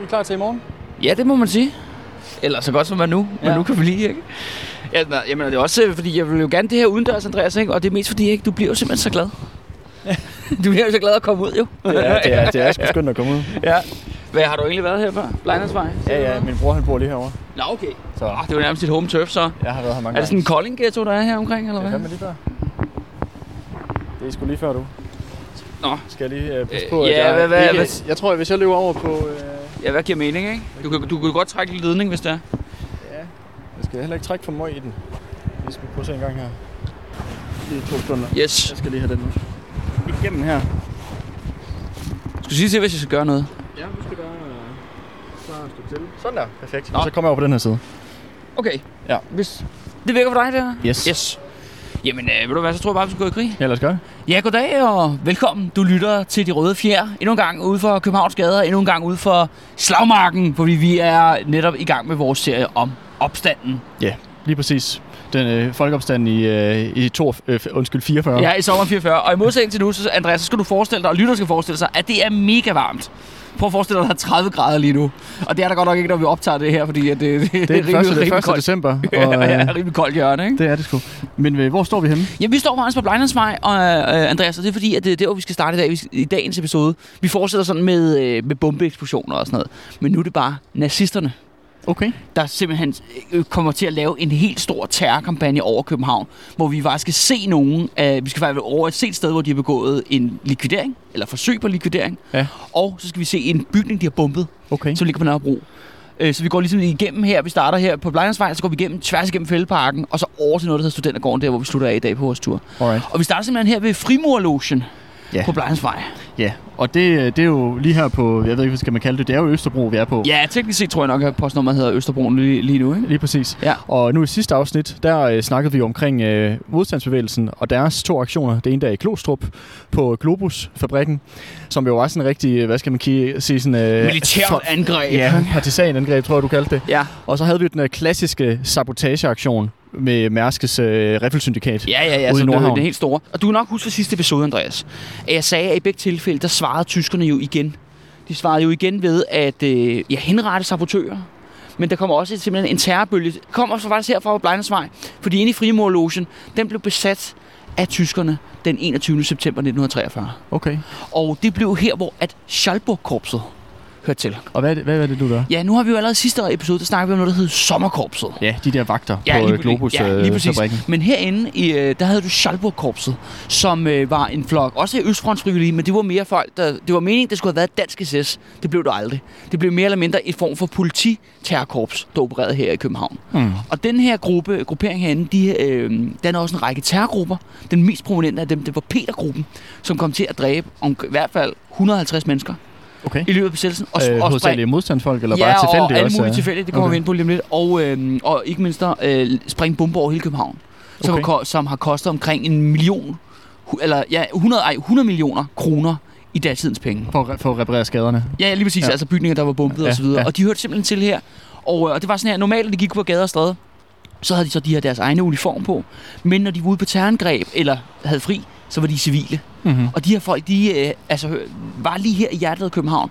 Godt, er I klar til i morgen? Ja, det må man sige. Eller så godt som man nu, ja. Ja. men nu kan vi lige, ikke? Ja, nej, jamen, det er også, øh, fordi jeg vil jo gerne det her udendørs, Andreas, ikke? Og det er mest fordi, ikke? Du bliver jo simpelthen så glad. du bliver jo så glad at komme ud, jo. Det er, det er, det er sgu skønt at komme ud. ja. Hvad, har du egentlig været her før? Blejnersvej? Ja, ja, min bror han bor lige herovre. Nå, okay. Så Oh, det er jo nærmest dit home turf, så. jeg har været her mange Er det sådan en. Kolding ghetto, der er her omkring, eller Det er hvad? lige før. Det er sgu lige før, du. Nå. Skal jeg lige uh, passe Øh, på, at ja, jeg hvad- hvad- ikke... hvad- Jeg tror, at hvis jeg løber over på... Uh, Ja, hvad giver mening, ikke? Du kan, du kan godt trække lidt ledning, hvis det er. ja, jeg skal heller ikke trække for meget i den. Vi skal prøve at se en gang her. Lige to sekunder. Yes. Jeg skal lige have den nu. Igennem her. Du skal sige til, hvis jeg skal gøre noget. Ja, du skal bare bare stå til. Sådan der. Perfekt. Nå. Og så kommer jeg over på den her side. Okay. Ja. Hvis det virker for dig, der? Yes. Yes. Jamen, øh, ved du hvad, så tror jeg bare, vi skal gå i krig. Ja, lad os gøre det. Ja, goddag og velkommen. Du lytter til De Røde Fjer. Endnu en gang ude for Københavns Gader. Endnu en gang ude for Slagmarken, fordi vi er netop i gang med vores serie om opstanden. Ja, lige præcis. Den øh, folkeopstand i, øh, i to, øh, undskyld, 44. Ja, i sommer 44. Og i modsætning til nu, så Andreas, så skal du forestille dig, og lytter skal forestille sig, at det er mega varmt. Prøv at forestille dig, at der er 30 grader lige nu. Og det er der godt nok ikke, når vi optager det her, fordi at det, Det er den første, det er 1. koldt. december. Og, Ja, øh, ja, rimelig koldt hjørne, ikke? det er det sgu. Men øh, hvor står vi henne? Ja, vi står faktisk på Blejnlandsvej, og øh, Andreas, og det er fordi, at det er der, hvor vi skal starte i dag, i dagens episode. Vi fortsætter sådan med, øh, med bombeeksplosioner og sådan noget. Men nu er det bare nazisterne, Okay. der simpelthen øh, kommer til at lave en helt stor terrorkampagne over København, hvor vi faktisk skal se nogen, øh, vi skal faktisk over et set sted, hvor de har begået en likvidering, eller forsøg på likvidering, Ja. og så skal vi se en bygning, de har bombet, Okay. som ligger på Nørrebro. Øh, Så vi går ligesom igennem her, vi starter her på Blejlandsvej, så går vi igennem, tværs igennem Fældeparken, og så over til noget, der hedder Studentergården, der hvor vi slutter af i dag på vores tur. Alright. Og vi starter simpelthen her ved Frimurlogen Ja. på Blejlandsvej. Ja, og det, det er jo lige her på, jeg ved ikke, hvad skal man kalde det, det er jo Østerbro, vi er på. Ja, teknisk set tror jeg nok, at postnummeret hedder Østerbroen lige, lige nu, ikke? Lige præcis. Ja. Og nu i sidste afsnit, der øh, snakkede vi omkring øh, modstandsbevægelsen og deres to aktioner. Det ene der er i Klostrup på Globus-fabrikken, som jo var sådan en rigtig, øh, hvad skal man sige, sådan... Øh, Militært for- angreb. Ja, partisanangreb, tror jeg, du kaldte det. Ja, Og så havde vi jo den øh, klassiske sabotageaktion med Mærskes øh, riffelsyndikat. ja, ja, ja Ude i så det, er- det helt store. Og du kan nok huske fra sidste episode, Andreas, at jeg sagde, at i begge tilfælde, der svarede tyskerne jo igen. De svarede jo igen ved at øh, ja, henrette sabotører. Men der kommer også simpelthen en terrorbølge. Kommer så faktisk herfra på Blejnesvej. Fordi inde i Frimurlogen, den blev besat af tyskerne den 21. september 1943. Okay. Og det blev her, hvor at Schalburg-korpset hørte til. Og hvad hvad er det du gør? Ja, nu har vi jo allerede sidste episode, der snakkede vi om noget, der hed Sommerkorpset. Ja, de der vagter Ja, på lige, Globus ja, lige øh, præcis. fabrikken. Men herinde, i, øh, der havde du Schalburg-korpset, som øh, var en flok, også i Østfrontsfrivillige, men det var mere folk, der, det var meningen, det skulle have været et dansk SS. Det blev det aldrig. Det blev mere eller mindre et form for polititerrorkorps, der opererede her i København. Hmm. Og den her gruppe, gruppering herinde, de, øh, den er også en række terrorgrupper. Den mest prominente af dem, det var Peter-gruppen, som kom til at dræbe om, i hvert fald 150 mennesker Okay. i løbet af besættelsen. Og, Øh, og hovedsageligt modstandsfolk, eller ja, bare tilfældigt og alle mulige øh? tilfældigt, det kommer Okay. vi ind på lige om lidt. Og, øhm, og ikke mindst øh, springe bomber over hele København, som, Okay. har, som har kostet omkring en million, eller ja, 100, ej, 100 millioner kroner i datidens penge. For, for at reparere skaderne. Ja, lige præcis, Ja. ja. altså bygninger, der var bombet Ja, og så videre. ja. Og de hørte simpelthen til her. Og, øh, og det var sådan her, normalt når de gik på gader og stræder, så havde de så de her deres egne uniform på. Men når de var ude på terrorangreb, eller havde fri, så var de civile. Mm-hmm. Og de her folk, de øh, altså, var lige her i hjertet af København,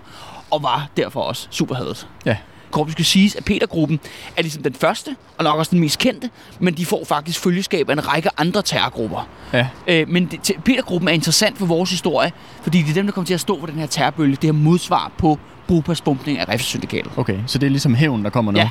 og var derfor også superhadet. Ja. Korpus skal siges, at Petergruppen er ligesom den første, og nok også den mest kendte, men de får faktisk følgeskab af en række andre terrorgrupper. Ja. Øh, men det, Petergruppen er interessant for vores historie, fordi det er dem, der kommer til at stå for den her terrorbølge, det her modsvar på Brupas bumpning af Riffsyndikatet. Okay, så det er ligesom hævn, der kommer nu. Ja.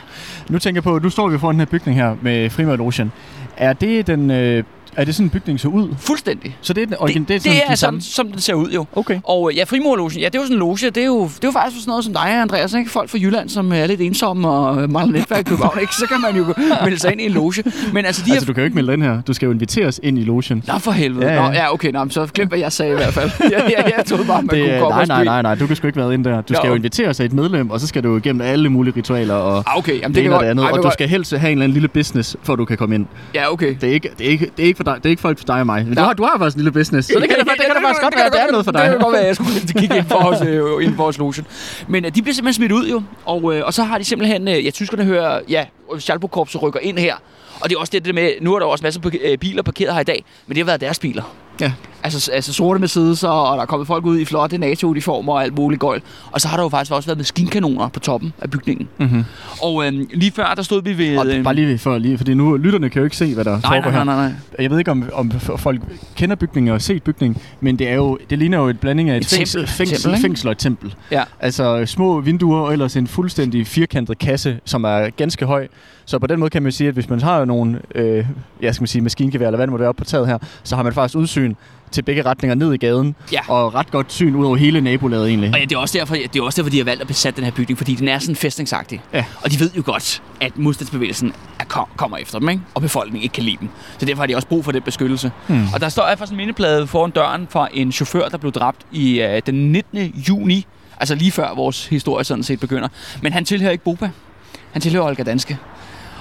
Nu tænker jeg på, nu står vi foran den her bygning her med Frimærlogen. Er det den, øh, Er det sådan en bygning så ud? Fuldstændig. Så det er, den, Det, origin, det, det sådan er den sådan, som den ser ud jo. Okay. Og øh, ja, frimurlogen, ja, det er jo sådan en loge. Det er jo, det er jo faktisk sådan noget som dig, Andreas, ikke? Folk fra Jylland, som er lidt ensomme og øh, mangler netværk i København, ikke? Så kan man jo melde sig ind i en loge. Men altså, de Altså, her... du kan jo ikke melde ind her. Du skal jo inviteres ind i logen. Nå, for helvede. Ja, Ja. Nå, ja, okay, nå, så glem, hvad jeg sagde i hvert fald. ja, ja, jeg troede bare, man Det, kunne er- komme nej, nej, nej, nej, du kan sgu ikke være ind der. Du skal jo inviteres af et medlem, og så skal du igennem alle mulige ritualer og Ah, okay, jamen, det, det kan og det andet. Ej, Og det du skal helst have en eller anden lille business, for du kan komme ind. Ja, okay. Det er ikke, det er ikke, det er ikke, for dig, det er ikke folk for dig og mig. Men du har, du har faktisk en lille business, så det kan, det, det kan faktisk godt være, det er noget for dig. Det kan godt være, jeg skulle kigge ind for os, øh, ind for os logen. Men øh, de bliver simpelthen smidt ud jo, og, øh, og så har de simpelthen, øh, ja, tyskerne hører, ja, Schalburg-korpset rykker ind her. Og det er også det, det med, nu er der også masser af øh, biler parkeret her i dag, men det har været deres biler. Ja. Altså, altså sorte Mercedes, og der er kommet folk ud i flotte NATO-uniformer og alt muligt gøjl. Og så har der jo faktisk også været maskinkanoner på toppen af bygningen. Mm-hmm. Og øh, lige før, der stod vi ved... Og øh, bare lige for lige, fordi nu lytterne kan jo ikke se, hvad der nej, foregår nej, nej, her. nej, nej. Jeg ved ikke, om, om folk kender bygningen og har set bygningen, men det, er jo, det ligner jo et blanding af et, Et fængsel, tempel. fængsel, Tempel, fængsel og et tempel. Ja. Altså små vinduer og ellers en fuldstændig firkantet kasse, som er ganske høj. Så på den måde kan man sige, at hvis man har nogle øh, ja, skal man sige, maskingevær, eller hvad det må være på taget her, så har man faktisk udsyn til begge retninger ned i gaden, Ja. og ret godt syn ud over hele nabolaget egentlig. Og ja, det er, også derfor, det er også derfor, de har valgt at besætte den her bygning, fordi den er sådan fæstningsagtig. Ja. Og de ved jo godt, at modstandsbevægelsen er kom, kommer efter dem, ikke? og befolkningen ikke kan lide dem. Så derfor har de også brug for den beskyttelse. Hmm. Og der står faktisk en mindeplade foran døren fra en chauffør, der blev dræbt i øh, den 19. juni, altså lige før vores historie sådan set begynder. Men han tilhører ikke Boba. Han tilhører Olga Danske.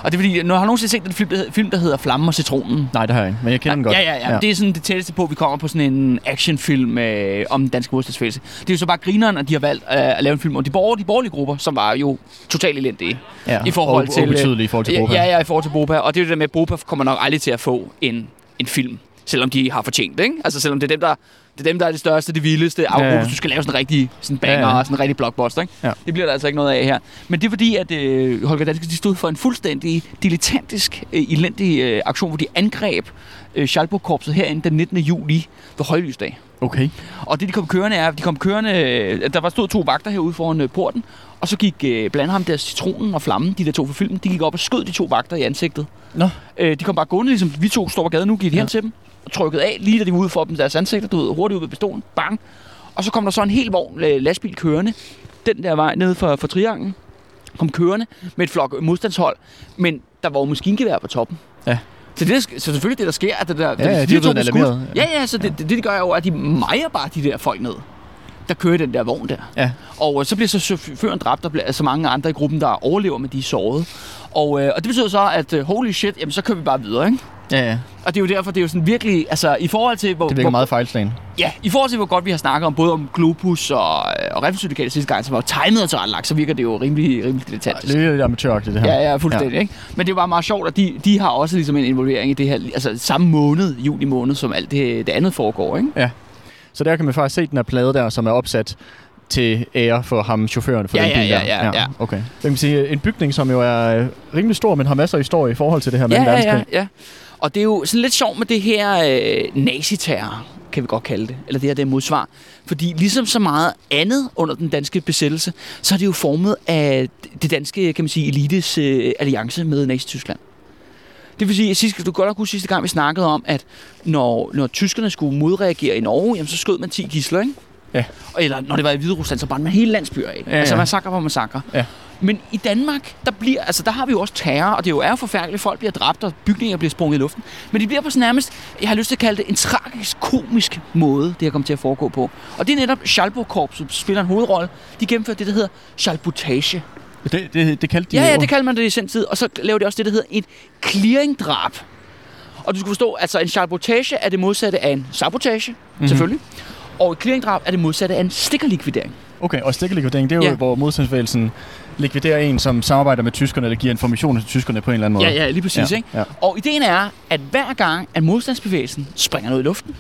Og det er fordi, når har du nogensinde set den film, der hedder- film, der hedder Flamme og Citronen? Nej, det har jeg ikke, men jeg kender den godt. Ja, ja, ja, ja. Det er sådan det tætteste på, at vi kommer på sådan en actionfilm øh, om den danske modstandsbevægelse. Det er jo så bare grineren, at de har valgt øh, at lave en film om de borgerlige, de borgerlige grupper, som var jo totalt elendige. ja. i forhold og, til, Og øh, i forhold til Ja, Boba. ja, ja, i forhold til Boba. Og det er jo det der med, at Boba kommer nok aldrig til at få en, en film, selvom de har fortjent det, ikke? Altså selvom det er dem, der, det er dem, der er det største, det vildeste afgruppe, Ja, ja. du skal lave sådan en rigtig sådan banger Ja, ja. og sådan en rigtig blockbuster, ikke? Ja. Det bliver der altså ikke noget af her. Men det er fordi, at øh, Holger Danske, de stod for en fuldstændig dilettantisk, øh, elendig øh, aktion, hvor de angreb øh, Schalburg-korpset herinde den 19. juli ved højlysdag. Okay. Og det, de kom kørende, er, de kom kørende, øh, der var stod to vagter herude foran øh, porten, og så gik øh, blandt ham der citronen og flammen, de der to fra filmen, de gik op og skød de to vagter i ansigtet. Nå. Øh, de kom bare gående, ligesom vi to står på gaden nu, gik Ja. hen til dem, og trykkede af, lige da de var ude for dem deres ansigter, du ved, hurtigt ud med pistolen, bang. Og så kom der så en hel vogn øh, lastbil kørende, den der vej nede for, for trianglen, kom kørende med et flok modstandshold, men der var jo maskingevær på toppen. Ja. Så, det, så selvfølgelig det, der sker, at det der, Ja, ja, de de er to skudt- alarmeret. Ja, ja, så det, det, det, de gør jo, at de mejer bare de der folk ned, der kører den der vogn der. Ja. Og øh, så bliver så chaufføren dræbt, der bliver så mange andre i gruppen, der overlever, men de er såret. Og, øh, og det betyder så, at øh, holy shit, jamen så kører vi bare videre, ikke? Ja, ja. Og det er jo derfor, det er jo sådan virkelig, altså i forhold til, hvor, Det virker hvor, meget fejlslagen. ja, i forhold til, hvor godt vi har snakket om, både om Globus og, øh, og Revsyndikat sidste gang, som var timet og tilrettelagt, så virker det jo rimelig, rimelig dilettantisk. Det er lidt amatøragtigt, det her. Ja, ja, fuldstændig. Ja. Ikke? Men det var meget sjovt, at de, de har også ligesom en involvering i det her, altså samme måned, juli måned, som alt det, det andet foregår, ikke? Så der kan man faktisk se den her plade der, som er opsat til ære for ham, chaufføren for Ja, den ja, bil ja, der. ja, ja. Okay. Det kan man sige, en bygning, som jo er øh, rimelig stor, men har masser af historie i forhold til det her med Ja, ja, ja, ja. Og det er jo sådan lidt sjovt med det her øh, naziterror, kan vi godt kalde det. Eller det her, det er modsvar. Fordi ligesom så meget andet under den danske besættelse, så er det jo formet af det danske, kan man sige, elites øh, alliance med Nazi-Tyskland. Det vil sige, at du godt nok huske sidste gang, vi snakkede om, at når, når tyskerne skulle modreagere i Norge, jamen, så skød man 10 gisler, ikke? Ja. Eller når det var i Hvide Rusland, så brændte man hele landsbyer af. Ja, altså ja. massakre på massakre. Ja. Men i Danmark, der, bliver, altså, der har vi jo også terror, og det jo er jo forfærdeligt. Folk bliver dræbt, og bygninger bliver sprunget i luften. Men det bliver på sådan nærmest, jeg har lyst til at kalde det, en tragisk, komisk måde, det her kommer til at foregå på. Og det er netop Schalburg-korpset, spiller en hovedrolle. De gennemfører det, der hedder Schalbutage. Det, det, det kaldte de Ja, ja, det kalder man det i sin tid. Og så laver de også det, der hedder et clearing-drab. Og du skal forstå, altså en Schalbutage er det modsatte af en sabotage, mm-hmm. selvfølgelig. Og et clearing-drab er det modsatte af en stikkerlikvidering. Okay, og stikkerlikvidering, det er jo, Ja. hvor modstandsbevægelsen likviderer en, som samarbejder med tyskerne, eller giver informationer til tyskerne på en eller anden måde. Ja, ja, lige præcis, Ja, ikke? ja. Og ideen er, at hver gang, at modstandsbevægelsen springer noget i luften,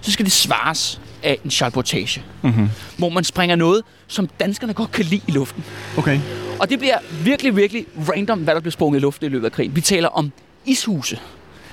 så skal det svares af en Schalbutage. Mm-hmm. Hvor man springer noget, som danskerne godt kan lide i luften. Okay. Og det bliver virkelig, virkelig random, hvad der bliver sprunget i luften i løbet af krigen. Vi taler om ishuse.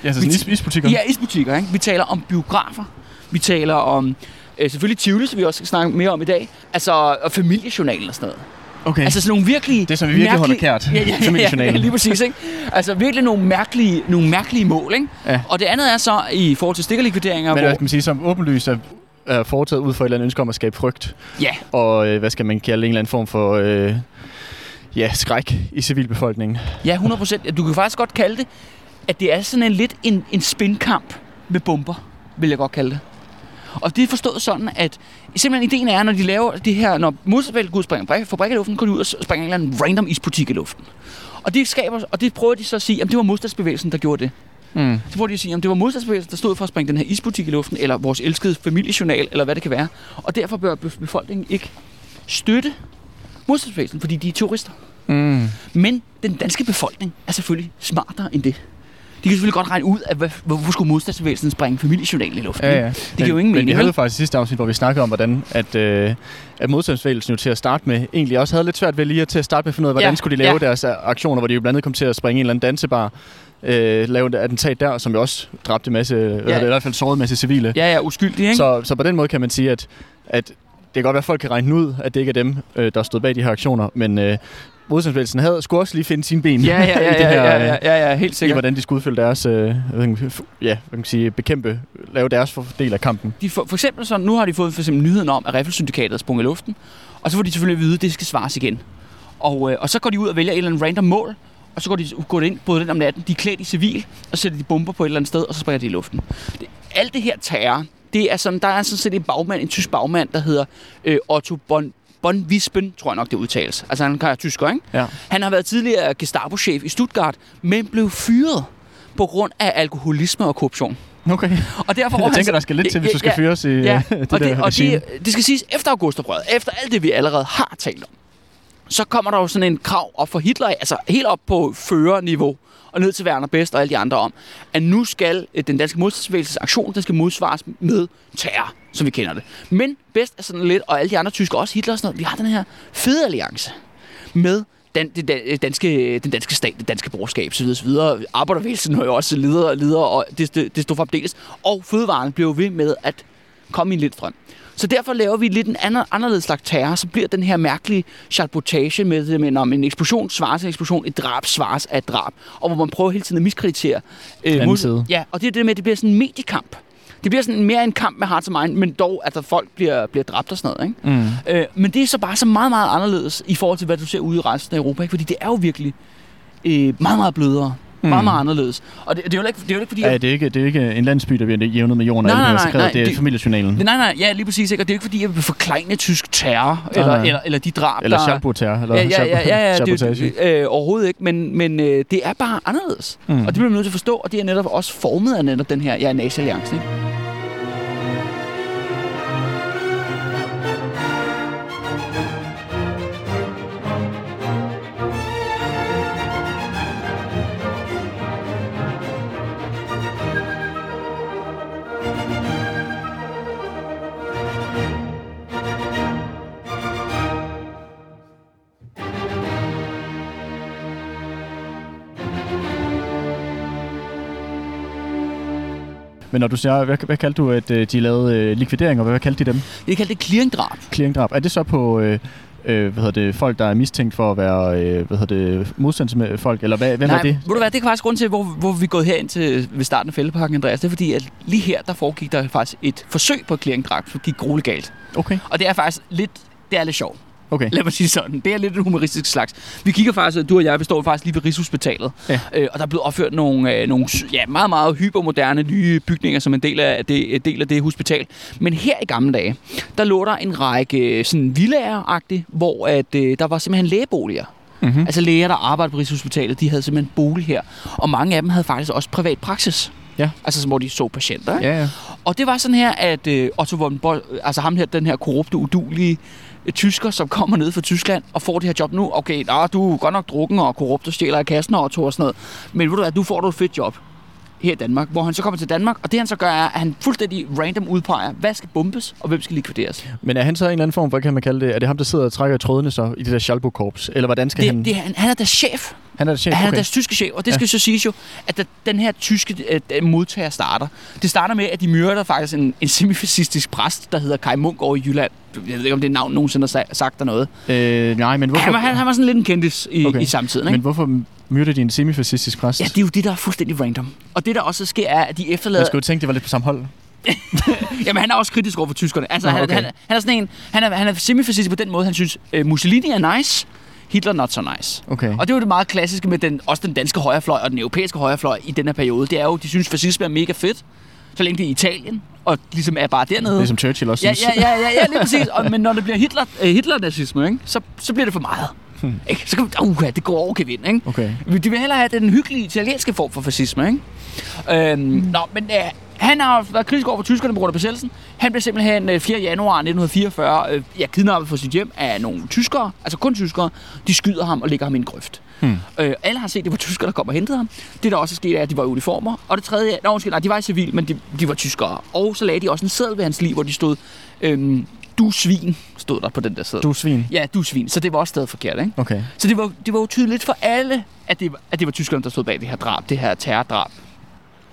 Ja, så sådan Vi- is, isbutikker. Ja, isbutikker, ikke? Vi taler om biografer. Vi taler om øh, selvfølgelig Tivoli, som vi også skal snakke mere om i dag. Altså, og familiejournalen og sådan noget. Okay. Altså sådan nogle virkelig... Det, som vi virkelig holder kært. Ja, ja, ja, ja, lige præcis, ikke? Altså virkelig nogle mærkelige, nogle mærkelige mål, ikke? Ja. Og det andet er så i forhold til stikkerlikvideringer, Men hvor... hvad skal man sige, som åbenlyst er, er foretaget ud for et eller andet ønske om at skabe frygt. Ja, Og øh, hvad skal man kalde en eller anden form for... Øh, ja, skræk i civilbefolkningen. ja, 100 procent. Du kan faktisk godt kalde det, at det er sådan en lidt en, en spinkamp med bomber, vil jeg godt kalde det. Og det er forstået sådan, at simpelthen ideen er, når de laver det her, når modstandsbevægelsen går ud og springer fabrikker i luften, går de ud og springer en eller anden random isbutik i luften. Og det, skaber, og det prøver de så at sige, at det var modstandsbevægelsen, der gjorde det. Mm. Så prøver de at sige, om det var modstandsbevægelsen, der stod for at springe den her isbutik i luften, eller vores elskede familiejournal, eller hvad det kan være. Og derfor bør be- befolkningen ikke støtte modstandsbevægelsen, fordi de er terrorister. Mm. Men den danske befolkning er selvfølgelig smartere end det. De kan selvfølgelig godt regne ud, at hvorfor skulle modstandsbevægelsen springe familiejournalen i luften. Ja, ja. Det giver jo ingen men mening, vi havde faktisk sidste afsnit, hvor vi snakkede om, hvordan at, øh, at modstandsbevægelsen jo til at starte med egentlig også havde lidt svært ved lige at til at starte med at finde ud af, hvordan Ja, skulle de lave ja. deres øh, aktioner, hvor de jo blandt andet kom til at springe en eller anden dansebar, øh, lave et attentat der, som jo også dræbte en masse, ja. Ja. i hvert fald sårede en masse civile. Ja, ja, uskyldig, ikke? Så, så på den måde kan man sige, at, at det kan godt være, at folk kan regne ud, at det ikke er dem, øh, der stod bag de her aktioner, men øh, modstandsbevægelsen havde, skulle også lige finde sine ben Ja, ja, i ja, det ja, her, ja, øh, ja, ja, ja, helt i sikkert. hvordan de skulle udfylde deres, øh, ja, hvad kan sige, bekæmpe, lave deres del af kampen. De for, for eksempel så, nu har de fået for eksempel nyheden om, at Riffelsyndikatet er sprunget i luften, og så får de selvfølgelig at vide, at det skal svares igen. Og, øh, og så går de ud og vælger et eller andet random mål, og så går de går de ind både den om natten, de er klædt i civil, og så sætter de bomber på et eller andet sted, og så springer de i luften. Det, alt det her terror, det er sådan, der er sådan set en bagmand, en tysk bagmand, der hedder øh, Otto Bon, Bon Wispen, tror jeg nok det udtales. Altså han er tysker, ikke? Ja. Han har været tidligere Gestapo-chef i Stuttgart, men blev fyret på grund af alkoholisme og korruption. Okay. Og derfor Jeg tænker, der skal lidt til, hvis du skal fyres i Ja, øh, det og, der det, og regime. det, det skal siges efter augustoprøret, efter alt det, vi allerede har talt om, så kommer der jo sådan en krav op for Hitler, altså helt op på førerniveau, og ned til Werner Best og alle de andre om, at nu skal øh, den danske modstandsbevægelses aktion, den skal modsvares med terror, som vi kender det. Men Best er sådan lidt, og alle de andre tyskere, også Hitler og sådan noget, vi har den her fede alliance med den, den, øh, danske, øh, den danske stat, det danske borgerskab, så videre, så videre. Arbejdervægelsen har jo også lider og lider, og det, det, det stod fremdeles. Og fødevarene blev ved med at komme i en lidt frem. Så derfor laver vi lidt en anden, anderledes slags terror, så bliver den her mærkelige charbotage med, det, med om en eksplosion svares en eksplosion, et drab svares af et drab, og hvor man prøver hele tiden at miskreditere. Øh, side. Ja, og det er det med, at det bliver sådan en mediekamp. Det bliver sådan mere en kamp med hearts and mind, men dog, at der folk bliver, bliver dræbt og sådan noget. Ikke? Mm. Øh, men det er så bare så meget, meget anderledes i forhold til, hvad du ser ude i resten af Europa. Ikke? Fordi det er jo virkelig øh, meget, meget blødere. Mm. Meget, meget anderledes. Og det, det, er jo ikke, det er jo ikke fordi... Ja, det er, ikke, det er ikke en landsby, der bliver jævnet med jorden, Nej, nej, nej, nej, det er det- familiejournalen. Nej, nej, ja, lige præcis. Ikke? Og det er jo ikke fordi, jeg vil forklejne tysk terror, eller, nej. eller, eller de drab, Eller der... Schalburg-terror. Eller Ja, ja, ja, ja, ja det, det, øh, overhovedet ikke, men, men øh, det er bare anderledes. Mm. Og det bliver man nødt til at forstå, og det er netop også formet af netop den her ja, nazi-alliance. Ikke? Men når du siger, hvad, hvad kaldte du, at øh, de lavede øh, likvideringer? Hvad kaldte de dem? Det er kaldt det clearingdrab. Clearingdrab. Er det så på øh, øh, hvad hedder det, folk, der er mistænkt for at være øh, hvad hedder det, modstandsfolk? Eller hvad, hvem Nej, er det? ved du hvad, det er faktisk grund til, hvor, hvor vi er gået herind til ved starten af fældeparken, Andreas. Det er fordi, at lige her, der foregik der faktisk et forsøg på clearingdrab, som gik grueligt galt. Okay, Og det er faktisk lidt, det er lidt sjovt. Okay. Lad mig sige sådan. Det er lidt en humoristisk slags. Vi kigger faktisk, du og jeg, vi står faktisk lige ved Rigshospitalet. Ja. Øh, og der er blevet opført nogle, øh, nogle ja, meget, meget hypermoderne nye bygninger, som en del af det, del af det hospital. Men her i gamle dage, der lå der en række øh, sådan villager hvor at, øh, der var simpelthen lægeboliger. Mm-hmm. Altså læger, der arbejdede på Rigshospitalet, de havde simpelthen bolig her. Og mange af dem havde faktisk også privat praksis. Ja. Altså, hvor de så patienter. Ikke? Ja, ja. Og det var sådan her, at øh, Otto von Boll, altså ham her, den her korrupte, udulige tysker, som kommer ned fra Tyskland og får det her job nu. Okay, nå, du er godt nok drukken og korrupt og stjæler af kassen og Otto og sådan noget. Men ved du hvad, du får du et fedt job her i Danmark, hvor han så kommer til Danmark, og det han så gør er, at han fuldstændig random udpeger, hvad skal bombes, og hvem skal likvideres. Men er han så en eller anden form, hvad kan man kalde det? Er det ham, der sidder og trækker trådene så i det der Schalburg-korps? Eller hvordan skal Det, han... det, han, han er deres chef. han er der chef, Han er okay. deres tyske chef, og det skal Ja. så siges jo, at den her tyske øh, modtager starter. Det starter med, at de myrder faktisk en, en semifascistisk præst, der hedder Kai Munk over i Jylland. Jeg ved ikke, om det navn nogensinde har sa- sagt der noget. Øh, nej, men hvorfor... Han var, han, han var sådan lidt en kendis i, Okay. okay. i samtiden, ikke? Men hvorfor myrder de en semifascistisk præst? Ja, det er jo det, der er fuldstændig random. Og det, der også sker, er, at de Jeg efterlader... skulle tænke, det var lidt på samme hold. Jamen, han er også kritisk over for tyskerne. Altså, Nå, han, okay. han, han, er sådan en... Han er, han er semifascistisk på den måde, han synes, uh, Mussolini er nice, Hitler not so nice. Okay. Og det er jo det meget klassiske med den, også den danske højrefløj og den europæiske højrefløj i den her periode. Det er jo, de synes, fascisme er mega fedt, så længe det er i Italien, og ligesom er bare dernede. Det som Churchill også Ja, synes. ja, ja, ja, ja, lige præcis. Og, men når det bliver Hitler, øh, Hitler-nazisme, ikke, så, så bliver det for meget. Hmm. Ikke? Så kan, uh, det går over gevind, ikke? Okay. De vil hellere have den hyggelige italienske form for fascisme, ikke? Øhm, nå, men øh, han har været kritisk over for tyskerne på grund af besættelsen. Han blev simpelthen øh, 4. januar 1944 øh, ja, kidnappet fra sit hjem af nogle tyskere, altså kun tyskere. De skyder ham og lægger ham i en grøft. Hmm. Øh, alle har set, det var tyskere, der kom og hentede ham. Det, der også er sket, er, at de var i uniformer. Og det tredje, nej, undskyld, nej, de var i civil, men de, de var tyskere. Og så lagde de også en seddel ved hans liv, hvor de stod, øhm, du svin, stod der på den der seddel. Du svin. Ja, du svin. Så det var også stadig forkert, ikke? Okay. Så det var, det var jo tydeligt for alle, at det, var, at det var tyskerne, der stod bag det her drab, det her terrordrab.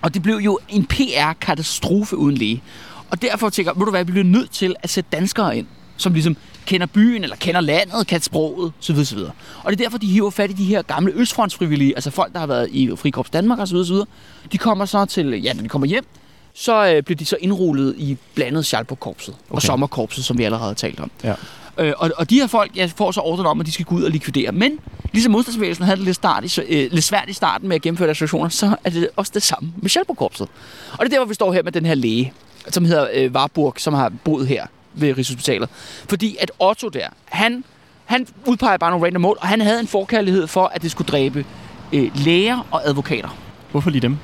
Og det blev jo en PR-katastrofe uden læge. Og derfor tænker jeg, ved du hvad, vi bliver nødt til at sætte danskere ind, som ligesom kender byen, eller kender landet, kan sproget, så videre, så videre. Og det er derfor, de hiver fat i de her gamle østfrontsfrivillige, altså folk, der har været i Frikorps Danmark og så videre, så videre. De kommer så til, ja, når de kommer hjem, så øh, bliver de så indrullet i blandet Schalburg-korpset okay. og. Sommerkorpset, som vi allerede har talt om. Ja. Øh, og, og de her folk ja, får så ordren om, at de skal gå ud og likvidere. Men ligesom modstandsbevægelsen havde det lidt, start i, øh, lidt svært i starten med at gennemføre deres aktioner, så er det også det samme med Schalburg-korpset. Og det er der, hvor vi står her med den her læge, som hedder øh, Warburg, som har boet her ved Rigshospitalet. Fordi at Otto der, han, han udpeger bare nogle random mål, og han havde en forkærlighed for, at det skulle dræbe øh, læger og advokater. Hvorfor lige dem?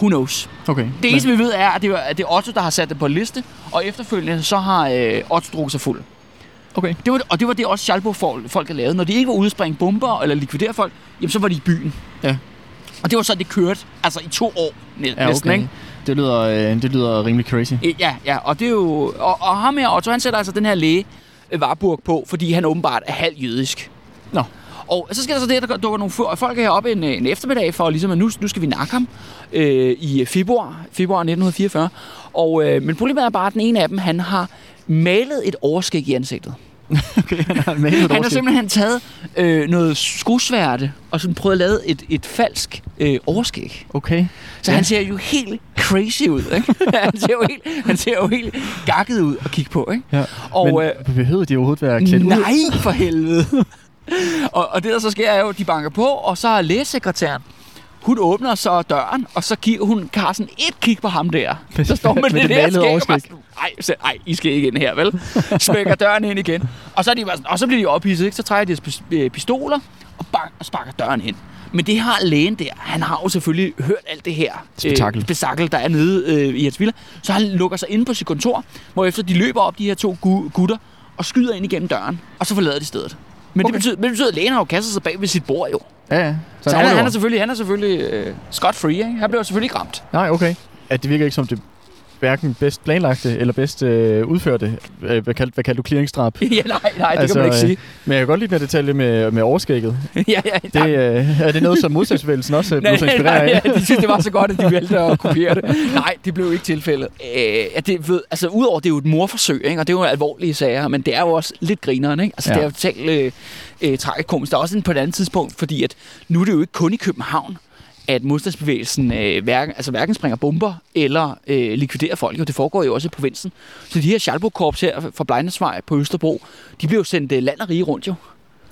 Who knows? Okay. Det eneste, vi ved, er, at det, var, at det er Otto, der har sat det på en liste, og efterfølgende så har øh, Otto drukket sig fuld. Okay. Det var, og det var det også Schalburg folk havde lavet. Når de ikke var ude at springe bomber eller likvidere folk, jamen så var de i byen. Ja. Og det var så, det kørte altså i to år næ- Ja, næsten, okay. ikke? Det lyder, øh, det lyder rimelig crazy. Ja, ja, og det er jo... Og, og ham her, Otto, han sætter altså den her læge øh, Warburg på, fordi han åbenbart er halv jødisk. Nå. Og så sker der så det, at der dukker nogle folk heroppe en, øh, en eftermiddag for ligesom, at nu, nu skal vi nakke ham øh, i februar, februar 1944. Og, øh, men problemet er bare, at den ene af dem, han har malet et overskæg i ansigtet. Okay, han har malet et Han har simpelthen taget øh, noget skosværte og sådan prøvet at lave et, et falsk øh, overskæg. Okay. Så Ja. han ser jo helt crazy ud, ikke? han, ser jo helt, han ser jo helt gakket ud at kigge på, ikke? Ja. Og, Men øh, behøvede de overhovedet være klædt ud? Nej, for helvede. Og, og det, der så sker, er jo, at de banker på, og så er lægesekretæren, hun åbner så døren, og så giver hun Carsten et kig på ham der. Så står man med det, det der skæg, og overskæg. bare sådan, Ej, så, ej, I skal ikke ind her, vel? Smækker døren ind igen. Og så, er de bare sådan, og så bliver de ophidset, ikke? Så trækker de deres øh, pistoler og, bank, og sparker døren ind. Men det har lægen der, han har jo selvfølgelig hørt alt det her Spektakel. øh, spektakel, der er nede øh, i hans villa. Så han lukker sig inde på sit kontor, hvor efter de løber op, de her to gu- gutter, og skyder ind igennem døren, og så forlader de stedet. Men, okay. Det, betyder, men det betyder, at lægen har jo kastet sig bag ved sit bord jo. Ja, ja. Så, Så, han, er, han er selvfølgelig, han er selvfølgelig øh, scot-free, ikke? Han blev selvfølgelig ikke ramt. Nej, okay. At det virker ikke som det hverken bedst planlagte eller bedst øh, udførte, øh, hvad, kaldte, hvad kaldte du, clearingsdrab. ja, nej, nej, det Altså, kan man ikke øh, sige. Men jeg kan godt lide den detalje med, med overskægget. ja, ja, Det, øh, er det noget, som modstandsbevægelsen også øh, Nej, blev så inspireret af? ja, de synes, det var så godt, at de valgte at kopiere det. Nej, det blev ikke tilfældet. Øh, det, ved, altså, udover det er jo et morforsøg, ikke? og det er jo alvorlige sager, men det er jo også lidt grineren. Ikke? Altså, Ja. det er jo totalt øh, øh, tragikomisk. Der er også en på et andet tidspunkt, fordi at nu er det jo ikke kun i København, at modstandsbevægelsen øh, hverken, altså hverken springer bomber eller øh, likviderer folk. Jo, det foregår jo også i provinsen. Så de her Schalburg-korps her fra Blejnesvej på Østerbro, de bliver jo sendt øh, land og rige rundt jo.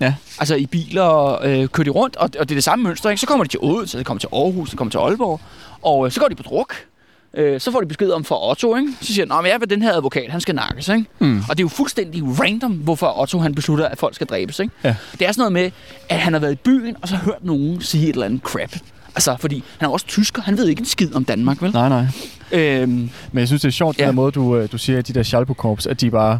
Ja. Altså i biler øh, kører de rundt, og, og det er det samme mønster. Ikke? Så kommer de til Odense, så kommer til Aarhus, så kommer til Aalborg, og øh, så går de på druk. Øh, så får de besked om fra Otto, ikke? Så siger han, at jeg vil den her advokat, han skal nakkes. Ikke? Mm. Og det er jo fuldstændig random, hvorfor Otto han beslutter, at folk skal dræbes. Ikke? Ja. Det er sådan noget med, at han har været i byen, og så hørt nogen sige et eller andet crap. Altså, fordi han er også tysker, han ved ikke en skid om Danmark, vel? Nej, nej. Øhm, Men jeg synes, det er sjovt, ja. Den der måde, du, øh, du siger, at de der Schalburg-korps, at de bare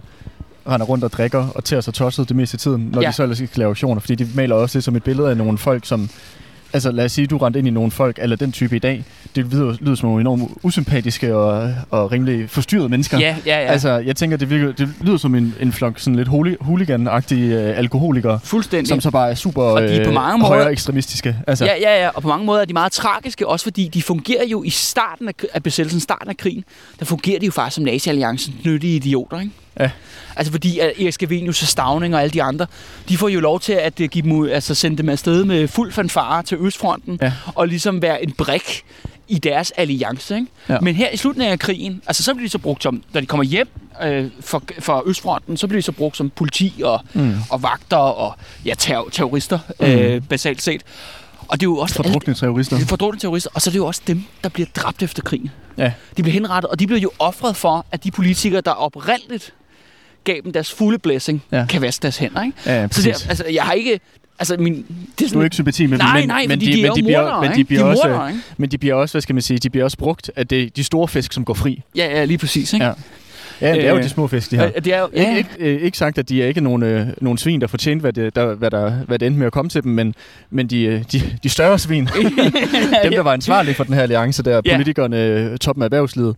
render rundt og drikker og tager sig tosset det meste af tiden, når ja. De så ellers ikke skal lave aktioner. Fordi de maler også det som et billede af nogle folk, som Altså lad os sige, du rendte ind i nogle folk, eller den type i dag. Det lyder, lyder som nogle enormt usympatiske og, og rimelig forstyrrede mennesker. Ja, ja, ja. Altså, jeg tænker, det, virker, det lyder som en, en flok sådan lidt hooli- hooligan-agtige øh, alkoholikere, Fuldstændig. som så bare er super Og de er på øh, mange måder- højere ekstremistiske. Altså, Ja, ja, ja, og på mange måder er de meget tragiske, også fordi de fungerer jo i starten af, af besættelsen, starten af krigen, der fungerer de jo faktisk som nazi-alliancen nyttige idioter, ikke? Ja. Altså fordi at Erik Scavenius og Stavning og alle de andre, de får jo lov til at øh, give dem, altså sende dem afsted med fuld fanfare til Østfronten, Ja. og ligesom være en brik i deres alliance. Ikke? Ja. Men her i slutningen af krigen, altså så bliver de så brugt som, når de kommer hjem øh, fra, fra Østfronten, så bliver de så brugt som politi og, Mm. og vagter og ja, ter- terrorister, Mm. øh, basalt set. Og det er jo også alle- Fordrukne terrorister. er fordrukne terrorister, og så er det jo også dem, der bliver dræbt efter krigen. Ja. De bliver henrettet, og de bliver jo offret for, at de politikere, der oprindeligt gav dem deres fulde blessing, Ja. kan vaske deres hænder. Ikke? Ja, ja, Så det, altså, jeg har ikke... Altså, min, det er Du sådan, har ikke sympati med dem, men, nej, men, de, de, er men de bliver, mordere, men de bliver de er også, mordere, ikke? men de bliver også, hvad skal man sige, de bliver også brugt af det, de store fisk, som går fri. Ja, ja, lige præcis. Ikke? Ja. Ja, det er jo Øh, de små fisk, de her. Det er jo, Ja. Ikke, ikke, øh, ikke sagt, at de er ikke nogen, øh, nogen svin, der fortjente, hvad det, der, hvad, der, hvad det endte med at komme til dem, men, men de, øh, de, de større svin, dem, der var ansvarlige for den her alliance der, politikerne, toppen af erhvervslivet,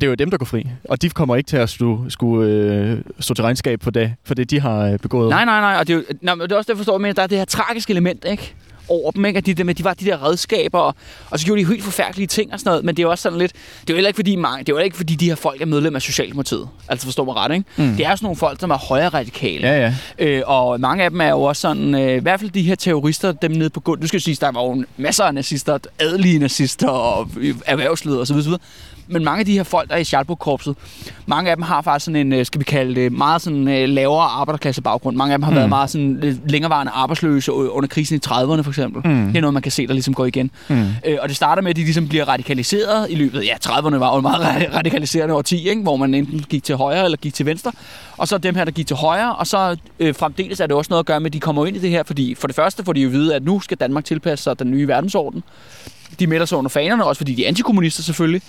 det er jo dem, der går fri. Og de kommer ikke til at stå, skulle, øh, stå til regnskab for det, for det, de har øh, begået. Nej, nej, nej. Og det er, jo, nej, men det er også det, jeg forstår med, at der er det her tragiske element, ikke? over dem, ikke? At de, der med, de var de der redskaber, og, og så gjorde de helt forfærdelige ting og sådan noget, men det er jo også sådan lidt, det er jo heller ikke fordi, mange, det er jo ikke fordi de her folk er medlem af Socialdemokratiet. Altså forstår mig ret, ikke? Mm. Det er sådan nogle folk, som er højere radikale. Ja, ja. Øh, og mange af dem er jo også sådan, øh, i hvert fald de her terrorister, dem nede på gulvet. Nu skal sige, der var jo masser af nazister, adelige nazister og erhvervsledere osv. osv. Men mange af de her folk, der er i Schalburg-korpset, mange af dem har faktisk sådan en, øh, skal vi kalde det, meget sådan øh, lavere arbejderklasse baggrund. Mange af dem har Mm. været meget sådan længerevarende arbejdsløse under krisen i 30'erne for eksempel. Mm. Det er noget, man kan se, der ligesom går igen. Mm. Øh, og det starter med, at de ligesom bliver radikaliseret i løbet. Ja, 30'erne var jo en meget ra- radikaliserende årti, ikke? hvor man enten gik til højre eller gik til venstre. Og så dem her, der gik til højre, og så øh, fremdeles er det også noget at gøre med, at de kommer ind i det her, fordi for det første får de jo at vide, at nu skal Danmark tilpasse sig den nye verdensorden. De melder sig under fanerne, også fordi de er antikommunister selvfølgelig.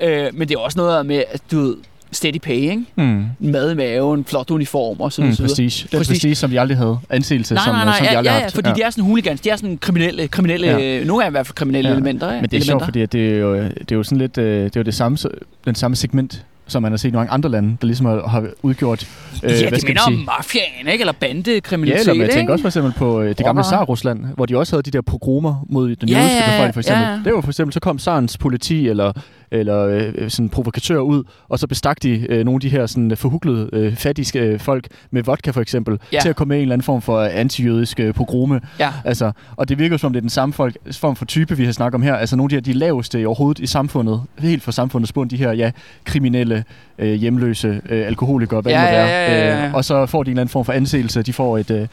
Øh, men det er også noget med, at du ved, steady pay, ikke? Mm. Mad i maven, flot uniform og så Mm, videre. prestige. Den Prestige. prestige, som de aldrig havde. Anseelse, Nej, som, nej, nej, som de ja, aldrig ja, har ja, haft. fordi de er sådan hooligans, de er sådan kriminelle, kriminelle Ja. ja. nogle af i hvert fald kriminelle Ja. ja. elementer. Ikke? Men det er sjovt, elementer. fordi at det, er jo, det er jo sådan lidt, øh, det er jo det samme, den samme segment, som man har set i mange andre lande, der ligesom har, har udgjort, øh, ja, hvad det minder om mafiaen, ikke? Eller Ja, bandekriminalitet, eller men jeg tænker også for eksempel på øh, det gamle Rockere. Tsar-Rusland, hvor de også havde de der pogromer mod den Ja, jødiske ja, ja, befolkning, for eksempel. ja, ja. Det var for eksempel, så kom Tsarens politi eller, eller øh, sådan provokatører ud, og så bestak de øh, nogle af de her sådan forhuglede, øh, fattige øh, folk med vodka for eksempel, Ja. til at komme med i en eller anden form for antijødisk øh, pogrome. Ja. Altså, og det virker som om det er den samme folk, form for type, vi har snakket om her. Altså nogle af de her de laveste overhovedet i samfundet, helt fra samfundets bund, de her ja, kriminelle, øh, hjemløse, øh, alkoholikere, hvad Ja, det ja, ja, ja, ja. Øh, og så får de en eller anden form for anseelse. De får et øh,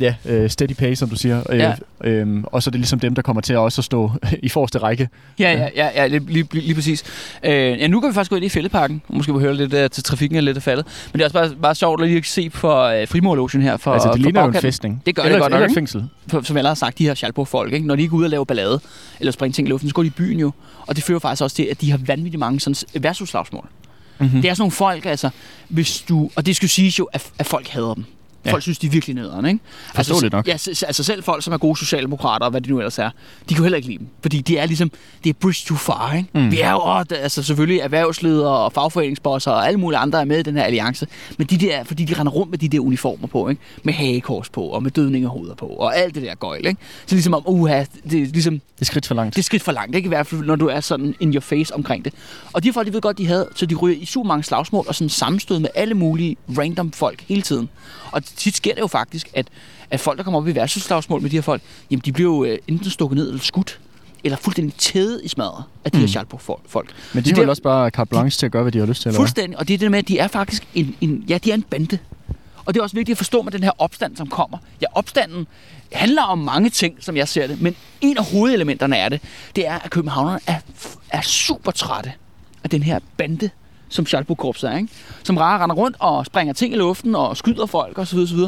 ja, øh, steady pay, som du siger. Øh, Ja. øh, og så er det ligesom dem, der kommer til at også at stå i forreste række. Ja, ja, ja, ja lige, lige, lige præcis. Øh, ja, nu kan vi faktisk gå ind i fældeparken. Måske vi høre lidt uh, til trafikken er lidt af faldet. Men det er også bare, bare sjovt at lige se på uh, frimorlogen her. For, altså, det for ligner jo en bagkanten. fæstning. Det gør eller, det godt nok, ikke? fængsel. Som jeg allerede har sagt, de her Schalburg-folk, ikke? når de ikke er ude og lave ballade, eller springe ting i luften, så går de i byen jo. Og det fører faktisk også til, at de har vanvittigt mange sådan værtsudslagsmål. Mm-hmm. Det er sådan nogle folk, altså, hvis du... Og det skal siges jo, at, at folk hader dem. Ja. Folk synes, de er virkelig nederen, ikke? Forståeligt altså, nok. Ja, altså selv folk, som er gode socialdemokrater, og hvad de nu ellers er, de kan jo heller ikke lide dem. Fordi de er ligesom, det er bridge too far, ikke? Mm. Vi er jo åh, altså selvfølgelig erhvervsledere og fagforeningsbosser og alle mulige andre er med i den her alliance. Men de der, fordi de render rundt med de der uniformer på, ikke? Med hagekors på, og med dødningehoveder på, og alt det der gøjl, ikke? Så ligesom om, uha, det er ligesom, Det er skridt for langt. det er skridt for langt, ikke? I hvert fald, når du er sådan in your face omkring det. Og de folk, de ved godt, de havde, så de ryger i super mange slagsmål og sådan sammenstød med alle mulige random folk hele tiden. Og tit sker det jo faktisk, at, at folk, der kommer op i værtsslagsmål med de her folk, jamen de bliver jo øh, enten stukket ned eller skudt, eller fuldstændig tædet i smadret af de Mm. her Schalburg-folk. Men de har også bare carte blanche til at gøre, hvad de har lyst til, eller? Fuldstændig, og det er det med, at de er faktisk en, en, ja, de er en bande. Og det er også vigtigt at forstå med den her opstand, som kommer. Ja, opstanden handler om mange ting, som jeg ser det, men en af hovedelementerne er det, det er, at københavnerne er, er super trætte af den her bande, som Schalburg-korpset er, ikke? Som rare render rundt og springer ting i luften og skyder folk osv. osv.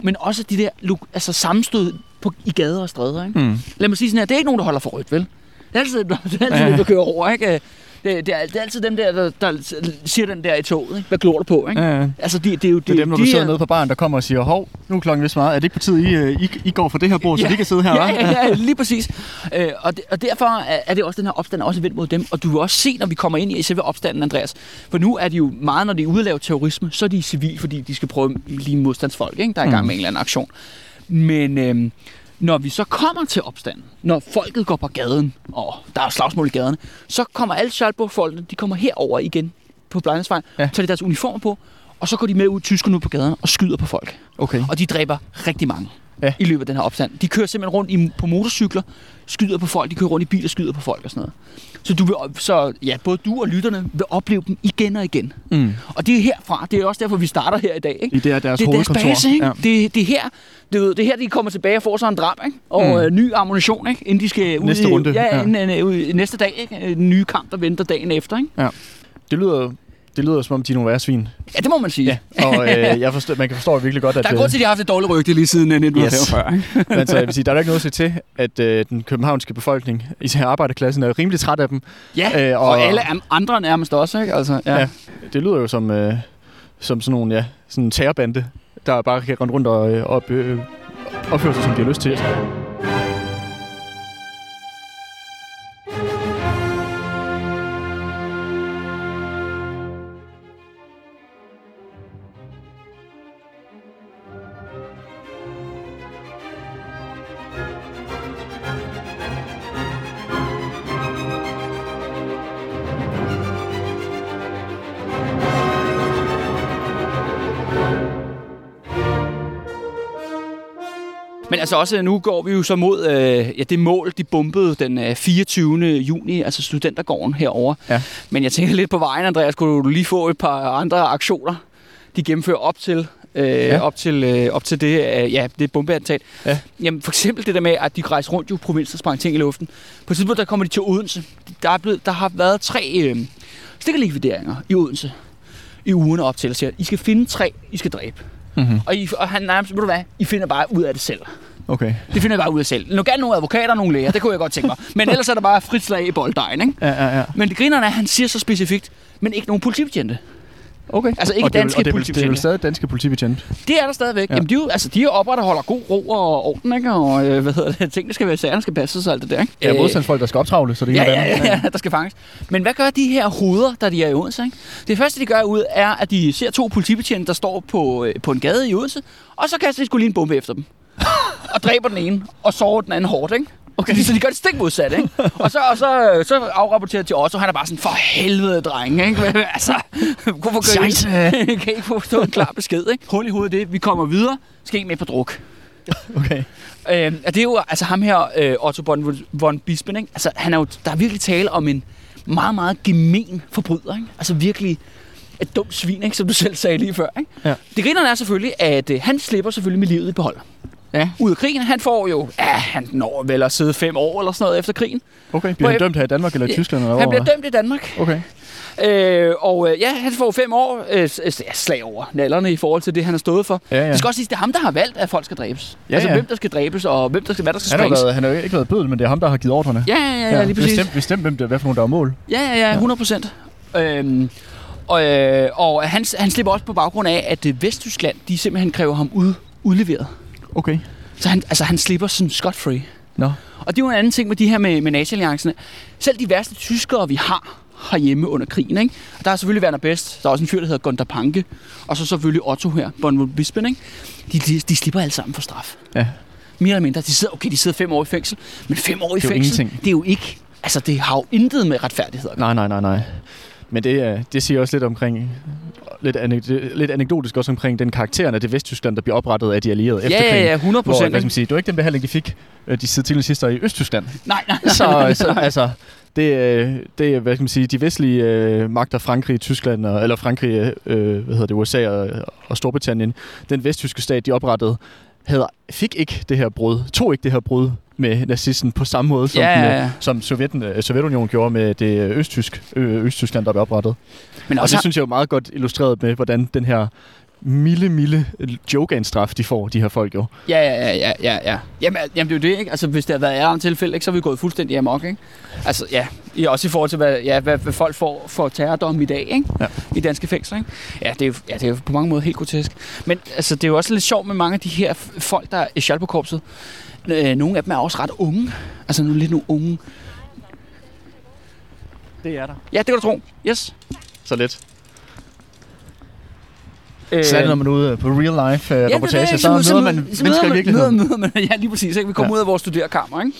Men også de der altså sammenstød på, i gader og stræder, ikke? Mm. Lad mig sige sådan her, det er ikke nogen, der holder for rødt, vel? Det er altid, det er altid Ja. ja. der kører over, ikke? Det, det, er, det er altid dem der, der, der siger den der i toget. Ikke? Hvad glor du på? Ikke? Ja, ja. Altså, det, det er jo Det er dem, når de du sidder er- nede på baren, der kommer og siger, hov, nu er klokken vist meget. Er det ikke på tide, I, øh, I, I går for det her bord, så Ja. vi kan sidde her, ja, hva'? ja, ja, lige præcis. Øh, og, det, og derfor er det også, den her opstand er også vendt mod dem. Og du vil også se, når vi kommer ind i selve opstanden, Andreas. For nu er de jo meget, når de er lave terrorisme, så er de civil, fordi de skal prøve at ligne modstandsfolk, ikke? der er i gang Mm. med en eller anden aktion. Men øhm, når vi så kommer til opstanden, når folket går på gaden, og der er slagsmål i gaderne, så kommer alle Schalburg-folkene, de kommer herover igen på Blejensvej, Ja. tager de deres uniformer på, og så går de med ud, tyskerne ud på gaderne, og skyder på folk. Okay. Og de dræber rigtig mange Ja. ja. i løbet af den her opstand. De kører simpelthen rundt i, på motorcykler, skyder på folk, de kører rundt i biler skyder på folk og sådan noget. Så, du vil, så ja, både du og lytterne vil opleve dem igen og igen. Mm. Og det er herfra, det er også derfor, vi starter her i dag. Ikke? I det er deres Det er deres base, ikke? Ja. Ja. Det, det, er her, det, det er her, de kommer tilbage og får sig en drab, ikke? Og Mm. øh, ny ammunition, ikke? Inden de skal ud Næste i, runde, Ja, ja. ja. Inden, øh, næste dag, ikke? En ny kamp, der venter dagen efter, ikke? Det lyder, det lyder som om, de er nogle værre svin. Ja, det må man sige. Ja. Og øh, jeg forstår, man kan forstå virkelig godt, at... Der er grund til, at de har haft et dårligt rygte lige siden øh, 1945, yes. ikke? Men altså, jeg vil sige, der er ikke noget at se til, at øh, den københavnske befolkning, især arbejderklassen, er rimelig træt af dem. Ja, Øh, øh, og- og, alle andre nærmest også, ikke? Altså, ja. Ja. ja. Det lyder jo som, øh, som sådan nogle, ja, sådan en terrorbande, der bare kan rende rundt og øh, op, øh, opføre sig, som de har lyst til. Altså også, nu går vi jo så mod øh, ja, det mål, de bombede den øh, 24. juni, altså studentergården herover. Ja. Men jeg tænker lidt på vejen, Andreas, kunne du lige få et par andre aktioner, de gennemfører op til, øh, Ja. op til, øh, op til det, øh, ja, det bombeattentat. Ja. Jamen for eksempel det der med, at de rejser rundt jo i provinsen og sprang ting i luften. På et tidspunkt, der kommer de til Odense. Der, er blevet, der har været tre øh, stikkerlikvideringer i Odense i ugerne op til, og siger, I skal finde tre, I skal dræbe. Mm-hmm. Og, I, og han nærmest, ved du hvad, I finder bare ud af det selv. Okay. Det finder jeg bare ud af selv. Nu gerne nogle advokater og nogle læger, det kunne jeg godt tænke mig. Men ellers er der bare frit slag i bolddejen, ikke? Ja, ja, ja. Men det grinerne er, at han siger så specifikt, men ikke nogen politibetjente. Okay. Altså ikke og det danske og det er, vel- det er vel politibetjente. stadig danske politibetjente. Det er der stadigvæk. Ja. Ja. Jamen, de, er jo- altså, de opretholder god ro og orden, ikke? Og øh, hvad hedder det? Tingene skal være sagerne skal passe sig alt det der, ikke? Ja, Øh, modstandsfolk, der skal optravle, så det Ja, ja, ja, ja, der skal fanges. Men hvad gør de her hoveder, der de er i Odense? Ikke? Det første, de gør ud, er, at de ser to politibetjente, der står på, øh, på en gade i Odense, og så kaster de skulle lige en bombe efter dem. Og dræber den ene, og sover den anden hårdt, ikke? Okay. Så de gør det stik modsat, ikke? Og så, og så, så afrapporterer de til Otto, han er bare sådan, for helvede, drenge, ikke? Men, altså, hvorfor gør I Scheisse. kan I ikke få en klar besked, ikke? Hul i hovedet det, vi kommer videre, skal ikke med på druk. Okay. Øh, og det er jo altså ham her, øh, Otto von, von Bispen, ikke? Altså, han er jo, der er virkelig tale om en meget, meget gemen forbryder, ikke? Altså virkelig et dumt svin, ikke? som du selv sagde lige før. Ikke? Ja. Det grinerne er selvfølgelig, at øh, han slipper selvfølgelig med livet i behold. Ja. Ud af krigen, han får jo, ja, han når vel at sidde fem år eller sådan noget efter krigen. Okay, bliver han dømt her i Danmark eller i Ja, Tyskland? Eller Han bliver dømt i Danmark. Okay. Øh, og øh, ja, han får fem år øh, ja, slag over nallerne i forhold til det, han har stået for. Ja, ja. Det skal også sige, det er ham, der har valgt, at folk skal dræbes. Ja, altså, ja. hvem der skal dræbes, og hvem der skal, hvad der skal Han sprænges. været, han har jo ikke været bødel, men det er ham, der har givet ordrene. Ja, ja, ja, ja, lige præcis. Bestemt, bestemt hvem det, hvad for nogen, der er mål. Ja, ja, ja, 100 procent. Øhm, og, øh, og han, han slipper også på baggrund af, at øh, Vesttyskland, de simpelthen kræver ham ud, udleveret. Okay. Så han, altså, han slipper sådan scot-free. Nå. Og det er jo en anden ting med de her med, med nazi Selv de værste tyskere, vi har herhjemme under krigen, ikke? Og der er selvfølgelig Werner Best, der er også en fyr, der hedder Gunther Panke, og så selvfølgelig Otto her, Bonn Bispen, ikke? De, de, de slipper alle sammen for straf. Ja. Mere eller mindre. De sidder, okay, de sidder fem år i fængsel, men fem år i Det fængsel, ingenting. det er jo ikke... Altså, det har jo intet med retfærdighed at gøre. Nej, nej, nej, nej. Men det, øh, det siger også lidt omkring, lidt, anek- lidt anekdotisk også omkring den karakteren af det Vesttyskland, der bliver oprettet af de allierede efter Ja, ja, krigen. ja, 100 Hvor, hvad procent. skal man sige, det var ikke den behandling, de fik, øh, de tidligere sidste i Østtyskland. Nej, nej, Så, så altså, det, øh, det er, hvad skal man sige, de vestlige øh, magter, Frankrig, Tyskland, og, eller Frankrig, øh, hvad hedder det, USA og, og Storbritannien, den vesttyske stat, de oprettede, havde, fik ikke det her brud, tog ikke det her brud med nazisten på samme måde, som, Ja, ja, øh, ja. som Sovjeten, øh, Sovjetunionen gjorde med det østtysk, Østtyskland, der blev oprettet. Men Og også, det synes jeg er jo meget godt illustreret med, hvordan den her milde, milde joke af en straf, de får, de her folk jo. Ja, ja, ja, ja, ja, ja. Jamen, jamen, det er jo det, ikke? Altså, hvis det har været ærende tilfælde, ikke, så er vi gået fuldstændig amok, ikke? Altså, ja, i- også i forhold til, hvad, ja, hvad, hvad folk får for terrordom i dag, ikke? Ja. I danske fængsler, ikke? Ja, det er, jo, ja, det er jo på mange måder helt grotesk. Men altså, det er jo også lidt sjovt med mange af de her folk, der er i Schalburg-korpset. Øh, nogle af dem er også ret unge. Altså, nogle lidt nogle unge. Det er der. Ja, det kan du tro. Yes. Så lidt. Øh, Så er det, når man er ude på real life uh, Ja, det reportage, det, så møder så man så mennesker i møder virkeligheden. Møder, møder man, ja, lige præcis. Ikke? Vi kommer Ja. ud af vores studerkammer, ikke?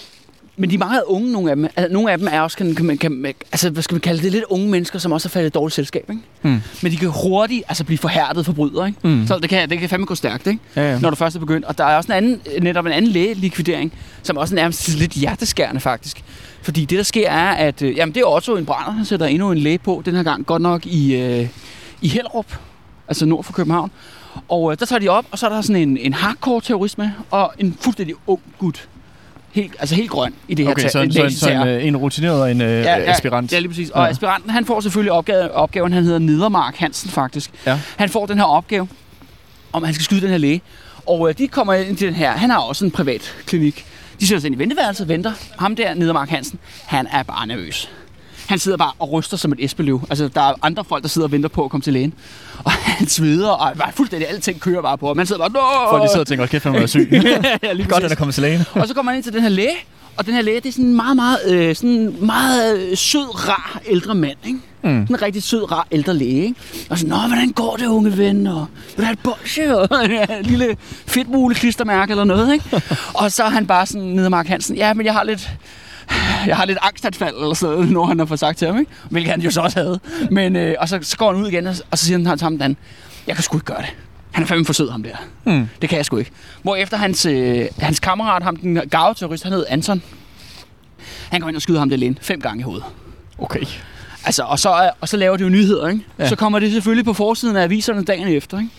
Men de er meget unge, nogle af dem. Altså, nogle af dem er også, kan, kan, man- kan, altså, hvad skal man kalde det, lidt unge mennesker, som også har faldet i dårligt selskab, ikke? Mm. Men de kan hurtigt altså, blive forhærdet forbrydere, ikke? Mm. Så det kan, det kan fandme gå stærkt, ikke? Ja, ja. Når du først er begyndt. Og der er også en anden, netop en anden lægelikvidering, som også er nærmest lidt hjerteskærende, faktisk. Fordi det, der sker, er, at øh, jamen, det er Otto en brænder, han sætter endnu en læge på, den her gang godt nok i, øh, i Hellerup, altså nord for København. Og øh, der tager de op, og så er der sådan en, en hardcore terrorist med, og en fuldstændig ung gut. Helt, altså helt grøn i det her Okay, ta- så, en, så, en, en, øh, rutineret og en øh, Ja, ja, aspirant. Ja, lige præcis. Og Ja. aspiranten, han får selvfølgelig opgave, opgaven, han hedder Nedermark Hansen faktisk. Ja. Han får den her opgave, om han skal skyde den her læge. Og øh, de kommer ind til den her, han har også en privat klinik. De sætter sig ind i venteværelset og venter. Ham der, Nedermark Hansen, han er bare nervøs. Han sidder bare og ryster som et esbeløv. Altså, der er andre folk, der sidder og venter på at komme til lægen. Og han sveder, og bare fuldstændig alting kører bare på. Og man sidder bare, Nå! Folk de sidder og tænker, kæft, han er syg. ja, lige Godt, at der kommer til lægen. Og så kommer man ind til den her læge, og den her læge, det er sådan en meget, meget, øh, sådan meget øh, sød, rar ældre mand, ikke? Mm. Sådan en rigtig sød, rar ældre læge, ikke? Og så, nå, hvordan går det, unge ven? Og vil du have et bolsje? Og et lille fedtmule klistermærke eller noget, ikke? og så er han bare sådan, nede Mark Hansen, ja, men jeg har lidt, jeg har lidt angstanfald eller sådan noget, når han har fået sagt til ham, ikke? Hvilket han jo så også havde. Men, øh, og så, så går han ud igen, og, og så siger han til ham anden, jeg kan sgu ikke gøre det. Han er fandme for sød, ham der. Mm. Det kan jeg sgu ikke. Hvorefter hans, øh, hans kammerat, ham den gave terrorist, han hed Anton. Han går ind og skyder ham der alene fem gange i hovedet. Okay. Altså, og så, øh, og så laver det jo nyheder, ikke? Ja. Så kommer det selvfølgelig på forsiden af aviserne dagen efter, ikke?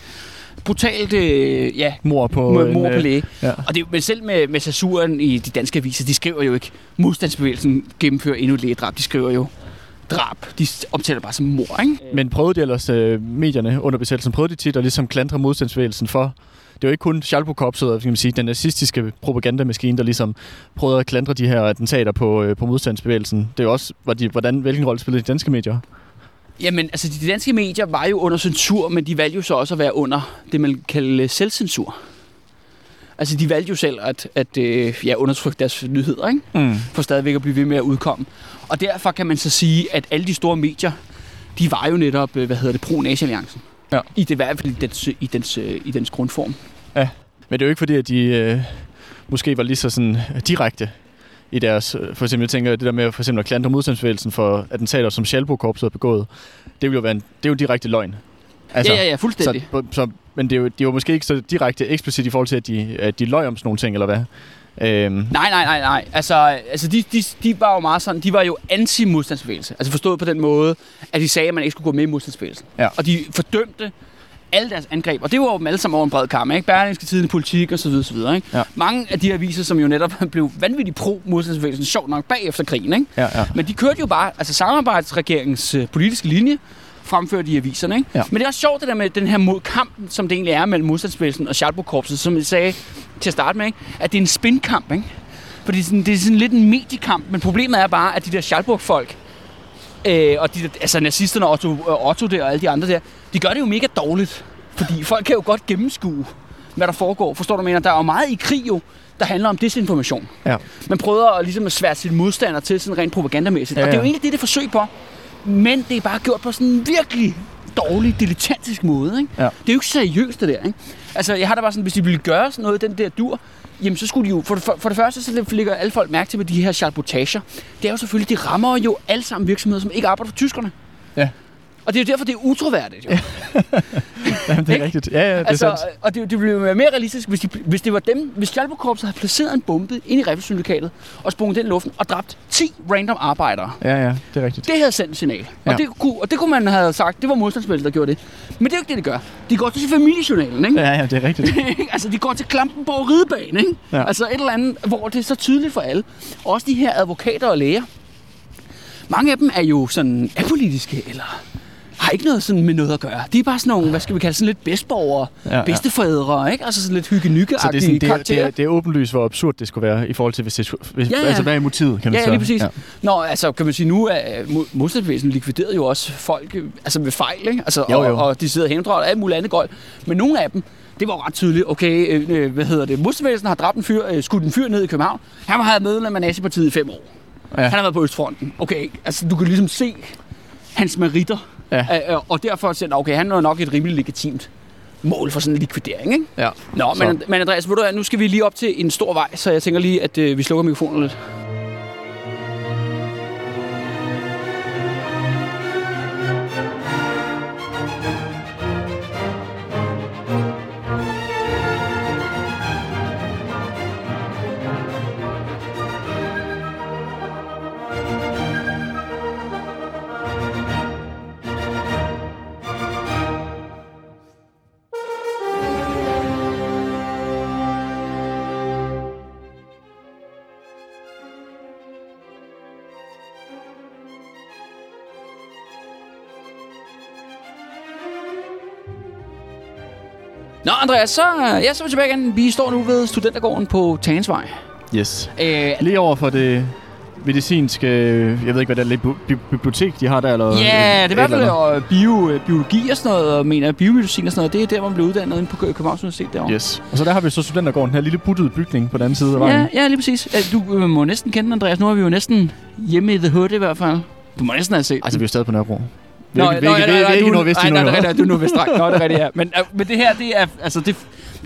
Brutalt, øh, ja, Mor på mor, en, mor på øh, læge. Ja. Og det, men selv med, med censuren i de danske aviser, de skriver jo ikke, modstandsbevægelsen gennemfører endnu et lægedrab. De skriver jo drab. De omtaler bare som mor, ikke? Men prøvede de ellers øh, medierne under besættelsen, prøvede de tit at ligesom klandre modstandsbevægelsen for det er jo ikke kun Schalburg-korpset, kan man sige, den nazistiske propagandamaskine, der ligesom prøvede at klandre de her attentater på, øh, på modstandsbevægelsen. Det er jo også, de, hvordan, hvilken rolle spillede de danske medier? Jamen, altså de danske medier var jo under censur, men de valgte jo så også at være under det, man kalder selvcensur. Altså, de valgte jo selv at, at øh, ja, undertrykke deres nyheder, ikke? Mm. for stadigvæk at blive ved med at udkomme. Og derfor kan man så sige, at alle de store medier, de var jo netop, øh, hvad hedder det, pro-nazi-alliancen. Ja. I det i hvert fald i dens, i dens, øh, i dens grundform. Men det er jo ikke fordi, at de øh, måske var lige så sådan direkte i deres... øh, For eksempel, jeg tænker, det der med for eksempel at klandre modstandsbevægelsen for attentater, som Schalburg-korpset har begået, det vil jo være en, det er jo direkte løgn. Altså, ja, ja, ja, fuldstændig. Så, så, men det er, jo, det er jo måske ikke så direkte eksplicit i forhold til, at de, at de løg om sådan nogle ting, eller hvad? Øhm, Nej, nej, nej, nej. Altså, altså de, de, de var jo meget sådan, de var jo anti-modstandsbevægelse. Altså forstået på den måde, at de sagde, at man ikke skulle gå med i modstandsbevægelsen. Ja. Og de fordømte alle deres angreb. Og det var jo dem alle sammen over en bred kamp, ikke? Berlingske Tiden, politik og så videre, så videre, ikke? Ja. Mange af de aviser, som jo netop blev vanvittigt pro-modstandsbevægelsen, sjovt nok bagefter krigen, ikke? ja, ja. Men de kørte jo bare, altså samarbejdsregeringens øh, politiske linje, fremført i aviserne. Ikke? Ja. Men det er også sjovt det der med den her mod som det egentlig er mellem modstandsbevægelsen og Schalburg-korpset, som jeg sagde til at starte med, ikke? at det er en spinkamp. Ikke? Fordi sådan, det er sådan lidt en mediekamp, men problemet er bare, at de der Schalburg-folk, øh, og de der, altså nazisterne og Otto, øh, Otto der og alle de andre der, de gør det jo mega dårligt. Fordi folk kan jo godt gennemskue, hvad der foregår. Forstår du, mener? Der er jo meget i krig jo, der handler om desinformation. Ja. Man prøver at, ligesom at svære sine modstandere til sådan rent propagandamæssigt. Ja, Ja, og det er jo egentlig det, det forsøg på. Men det er bare gjort på sådan en virkelig dårlig, dilettantisk måde. Ikke? Ja. Det er jo ikke seriøst, det der. Ikke? Altså, jeg har da bare sådan, hvis de ville gøre sådan noget, den der dur, jamen så skulle de jo, for det, for, for det første, så lægger alle folk mærke til med de her charbotager. Det er jo selvfølgelig, de rammer jo alle sammen virksomheder, som ikke arbejder for tyskerne. Ja. Og det er jo derfor, det er utroværdigt. Jo. Jamen, det er rigtigt. Ja, ja, det er altså, sandt. og det, det ville være mere realistisk, hvis, de, hvis det var dem, hvis Schalburg-korpset havde placeret en bombe ind i Riffelsyndikatet og sprunget den i luften og dræbt 10 random arbejdere. Ja, ja, det er rigtigt. Det havde sendt et signal. Ja. Og, det kunne, og det kunne man have sagt, det var modstandsbevægelsen, der gjorde det. Men det er jo ikke det, de gør. De går til familiejournalen, ikke? Ja, ja, det er rigtigt. altså, de går til Klampenborg Ridebane, ikke? Ja. Altså et eller andet, hvor det er så tydeligt for alle. Også de her advokater og læger. Mange af dem er jo sådan apolitiske, eller har ikke noget sådan med noget at gøre. De er bare sådan nogle, hvad skal vi kalde, sådan lidt bedstborgere, Ja, ja, ja. bedstefædre, ikke? Altså sådan lidt hygge Så det er, sådan, det, er, det, er, det er åbenlyst, hvor absurd det skulle være i forhold til, hvis det, hvis, Ja, ja. altså hvad er motivet, kan man Ja, sige. lige præcis. Ja. Nå, altså kan man sige, nu er mod- modstandsbevægelsen likvideret jo også folk øh, altså ved fejl, ikke? Altså, Jo, jo. Og, og de sidder hemmeligt og alt muligt andet gøjl. Men nogle af dem, det var jo ret tydeligt. Okay, øh, øh, hvad hedder det? Modstandsbevægelsen har dræbt en fyr, øh, skudt en fyr ned i København. Han har været medlem af Nazipartiet i fem år. Ja. Han har været på Østfronten. Okay, altså du kan ligesom se hans meritter. Ja. Øh, og derfor han, okay, han er nok et rimelig legitimt mål for sådan en likvidering, ikke? Ja. Nå, Så. men, men Andreas, ved du hvad, nu skal vi lige op til en stor vej, så jeg tænker lige, at øh, vi slukker mikrofonen lidt. Andreas, så, ja, så er vi tilbage igen. Vi står nu ved Studentergården på Tagensvej. Yes. Øh, Lige over for det medicinske, jeg ved ikke, hvad det er, bi- bi- bibliotek, de har der, eller... ja, det er i hvert fald bio, øh, biologi og sådan noget, og mener biomedicin og sådan noget. Det er der, man bliver uddannet inde på Kø- Københavns Universitet derovre. Yes. Og så der har vi så Studentergården, den her lille buttede bygning på den anden side af vejen. Ja, ja, lige præcis. Du øh, må næsten kende Andreas. Nu er vi jo næsten hjemme i The Hood i hvert fald. Du må næsten have set Altså, vi er stadig på Nørrebro. Nå, er vi er ikke, vi er ikke du- nordvest nej, nej, nej, nej, du er nordvest. Nå, det er rigtigt, ja. Men, øh, men det her, det er, altså, det, det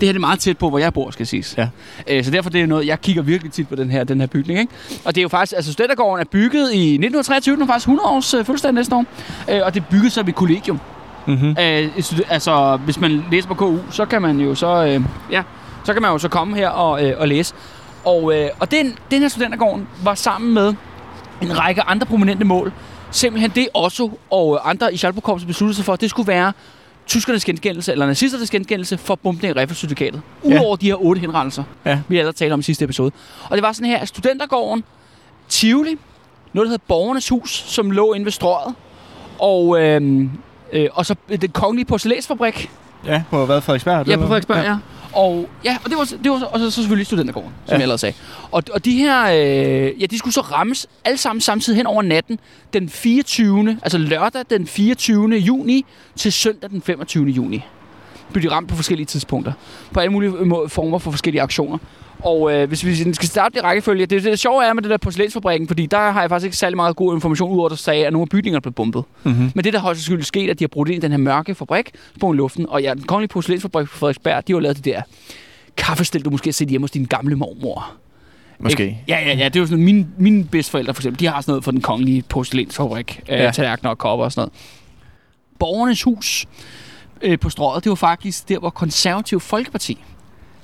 her det er meget tæt på, hvor jeg bor, skal siges. Ja. Øh, så derfor det er noget, jeg kigger virkelig tit på den her, den her bygning. Ikke? Og det er jo faktisk, altså Studentergården er bygget i 1923, den har faktisk 100 års øh, fødselsdag næste år. Øh, og det er bygget som et kollegium. Mhm. Øh, altså, hvis man læser på KU, så kan man jo så, øh, ja, så kan man jo så komme her og, øh, og læse. Og, øh, og den, den her studentergården var sammen med en række andre prominente mål. Simpelthen det Otto og andre i Schalburg besluttede sig for, at det skulle være tyskernes gengældelse, eller nazisternes gengældelse for bombning af Reffelsyndikatet. Udover de her otte henrettelser, Ja. vi allerede talte om i sidste episode. Og det var sådan her, at studentergården, Tivoli, noget der hedder Borgernes Hus, som lå inde ved strøget, og, øh, øh, og så den kongelige porcelænsfabrik, Ja, på hvad, Frederiksberg? Ja, på Frederiksberg, ja. ja. Og, ja, og det var, det var så, og så, så selvfølgelig Studentergården, som Ja. jeg ellers sagde. Og, og de her, øh, ja, de skulle så rammes alle sammen samtidig hen over natten, den 24. Altså lørdag den 24. juni til søndag den 25. juni. Blev de ramt på forskellige tidspunkter. På alle mulige former for forskellige aktioner. Og øh, hvis vi skal starte i rækkefølge, det, det sjove er med det der porcelænsfabrikken, fordi der har jeg faktisk ikke særlig meget god information, udover at der sagde, at nogle af bygningerne blev bombet. Mm-hmm. Men det, der højst sandsynligt sket, at de har brugt ind i den her mørke fabrik, i luften. Og ja, den kongelige porcelænsfabrik på Frederiksberg, de har lavet det der kaffestil, du måske har set hjemme hos din gamle mormor. Måske. Ikke? Ja, ja, ja. Det er jo sådan, mine, mine bedsteforældre for eksempel, de har sådan noget for den kongelige porcelænsfabrik. Ja. Ja. Øh, tallerkener og kopper og sådan noget. Borgernes hus øh, på strøget, det var faktisk der, hvor konservativ Folkeparti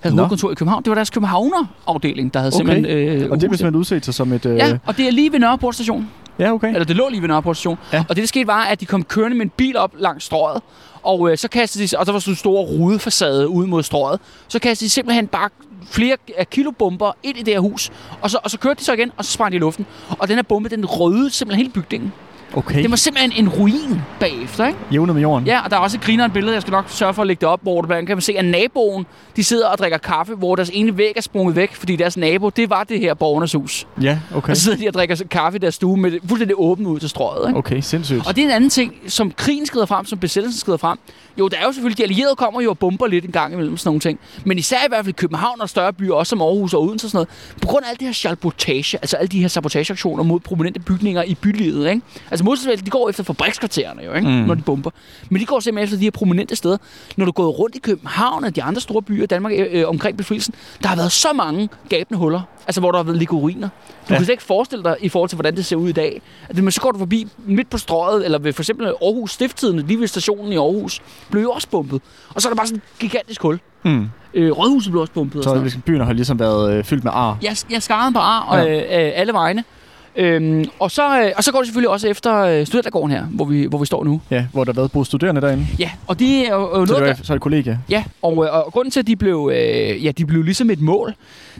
havde Nå. hovedkontor i København. Det var deres Københavner-afdeling, der havde Okay. simpelthen... Øh, Og det blev simpelthen udset sig som et... Øh... Ja, og det er lige ved Nørreport station. ja, okay. Eller det lå lige ved Nørreport station. Ja. Og det, der skete, var, at de kom kørende med en bil op langs strøget. Og øh, så kastede de, og der var sådan en stor rudefacade ud mod strøget. Så kastede de simpelthen bare flere kilobomber ind i det her hus. Og så, og så kørte de så igen, og så sprang de i luften. Og den her bombe, den røde simpelthen hele bygningen. Okay. Det var simpelthen en ruin bagefter, ikke? Jævnet med jorden. Ja, og der er også et grineren billede, jeg skal nok sørge for at lægge det op, hvor andet kan se, at naboen, de sidder og drikker kaffe, hvor deres ene væg er sprunget væk, fordi deres nabo, det var det her borgernes hus. Ja, okay. Og så sidder de og drikker kaffe i deres stue med det fuldstændig åbent ud til strøget, ikke? Okay, sindssygt. Og det er en anden ting, som krigen skrider frem, som besættelsen skrider frem. Jo, der er jo selvfølgelig, de allierede kommer jo og bomber lidt en gang imellem sådan nogle ting. Men især i hvert fald i København og større byer, også som Aarhus og Odense og sådan noget. På grund af alt det her sabotage, altså alle de her sabotageaktioner mod prominente bygninger i bylivet, ikke? Altså modsatsen, de går efter fabrikskvartererne jo, ikke? Mm. Når de bomber. Men de går simpelthen efter de her prominente steder. Når du går rundt i København og de andre store byer i Danmark øh, øh, omkring befrielsen, der har været så mange gabende huller. Altså hvor der har været liguriner. Du Ja. kan slet ikke forestille dig i forhold til, hvordan det ser ud i dag. Det, men så går du forbi midt på strøget, eller ved for eksempel Aarhus Stifttidene, lige ved stationen i Aarhus, blev jo også bumpet. Og så er der bare sådan et gigantisk hul. Mm. Øh, Rådhuset blev også bumpet. og Så sådan noget. ligesom, byen har ligesom været øh, fyldt med ar. Jeg, jeg skarede på ar og, Ja. øh, øh, alle vegne. Øhm, og, så, øh, og så går det selvfølgelig også efter øh, studentergården her, hvor vi, hvor vi står nu. Ja, hvor der har været boet studerende derinde. Ja, og det er jo Så noget, det så er det kollega. Ja, og, øh, og grunden til, at de blev, øh, ja, de blev ligesom et mål,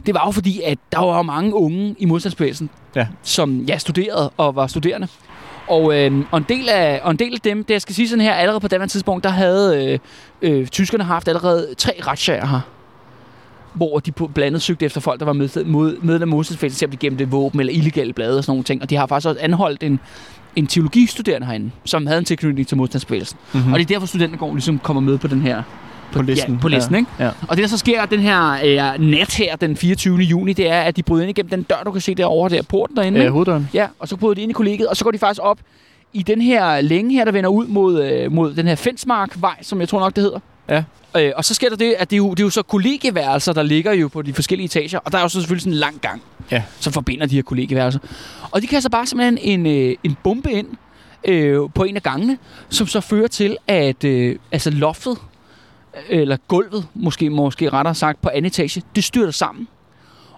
det var jo fordi, at der var mange unge i modstandsbevægelsen, Ja. som ja, studerede og var studerende. Og, øh, og, en del af, og en del af dem, det jeg skal sige sådan her, allerede på det tidspunkt, der havde øh, øh, tyskerne haft allerede tre retssager her hvor de blandt andet søgte efter folk, der var med, mod, med af modstandsfælden, at de gemte våben eller illegale blade og sådan nogle ting. Og de har faktisk også anholdt en, en teologistuderende herinde, som havde en tilknytning til modstandsbevægelsen. Mm-hmm. Og det er derfor, studentergården ligesom kommer med på den her på listen. Ja, på listen, ja. ikke? Ja. Og det, der så sker den her øh, nat her, den 24. juni, det er, at de bryder ind igennem den dør, du kan se derovre, der porten derinde. Ja, hoveddøren. Ja, og så bryder de ind i kollegiet, og så går de faktisk op i den her længe her, der vender ud mod, øh, mod den her Fensmark-vej, som jeg tror nok, det hedder. Ja. Øh, og så sker der det, at det er, jo, det er jo så kollegieværelser, der ligger jo på de forskellige etager, og der er jo så selvfølgelig sådan en lang gang, ja. som forbinder de her kollegieværelser. Og de så bare simpelthen en, øh, en bombe ind øh, på en af gangene, som så fører til, at øh, altså loftet, eller gulvet, måske, måske rettere sagt, på anden etage, det styrter sammen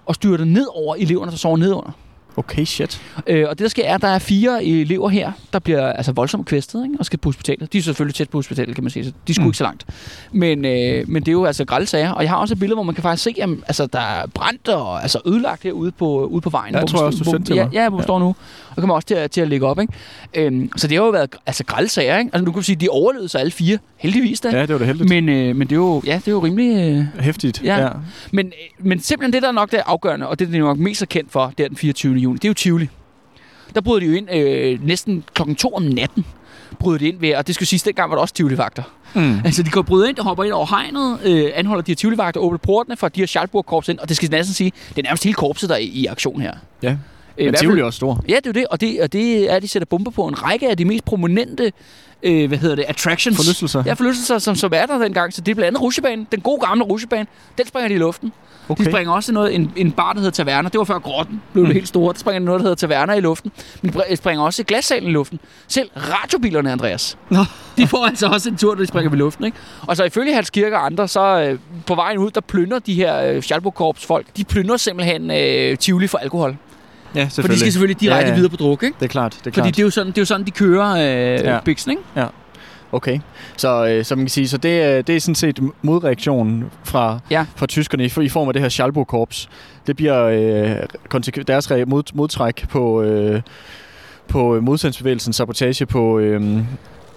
og styrter ned over eleverne, der sover nedunder. Okay, shit. Øh, og det, der sker, er, at der er fire elever her, der bliver altså voldsomt kvæstet ikke? og skal på hospitalet. De er selvfølgelig tæt på hospitalet, kan man sige, så de skulle mm. ikke så langt. Men, øh, men det er jo altså grælde sager. Og jeg har også et billede, hvor man kan faktisk se, at altså, der er brændt og altså, ødelagt herude på, ude på vejen. Ja, jeg tror også, du sendte til mig. Ja, ja, hvor ja. står nu. Kommer også til at, til at lægge op. Ikke? Øhm, så det har jo været altså, grælde sager. Ikke? Altså, nu kan sige, at de overlevede sig alle fire. Heldigvis da. Ja, det var det heldigt. Men, øh, men det, er jo, ja, det er jo rimelig... Øh, Hæftigt, ja. ja. Men, øh, men simpelthen det, der er nok det afgørende, og det, der er nok mest er kendt for, det er den 24. juni, det er jo Tivoli der bryder de jo ind øh, næsten klokken to om natten. Bryder de ind ved, og det skal sige, dengang var der også tivoli-vagter. Mm. Altså, de går bryder ind, og hopper ind over hegnet, øh, anholder de her tivoli-vagter, åbner portene for de her Schalburg-korps ind, og det skal næsten sige, det er nærmest hele korpset, der er i, i aktion her. Ja. Men Tivoli er også stor. Ja, det er det, og det, og det er, at de sætter bomber på en række af de mest prominente øh, hvad hedder det, attractions. Forlystelser. Ja, forlystelser, som, som er der dengang. Så det er blandt andet rusjebanen, den gode gamle rusjebane, den springer de i luften. Okay. De springer også noget, en, en bar, der hedder Taverna. Det var før grotten blev mm. helt store. Der springer noget, der hedder Taverna i luften. Men de springer også glassalen i luften. Selv radiobilerne, Andreas. Nå. De får altså også en tur, når de springer i luften. Ikke? Og så ifølge Hans Kirke og andre, så øh, på vejen ud, der plynder de her øh, Schalburg-korps folk. De plynder simpelthen øh, Tivoli for alkohol. Ja, selvfølgelig. For de skal selvfølgelig direkte ja, ja. videre på druk, ikke? Det er klart. Det er klart. Fordi det er, jo sådan, det er jo sådan, de kører øh, ja. biksen, ikke? Ja. Okay, så, øh, så man kan sige, så det, det er sådan set modreaktionen fra, ja. fra tyskerne i, i form af det her Schalburg-korps. Det bliver øh, deres mod, modtræk på, øh, på modstandsbevægelsen, sabotage på, øh,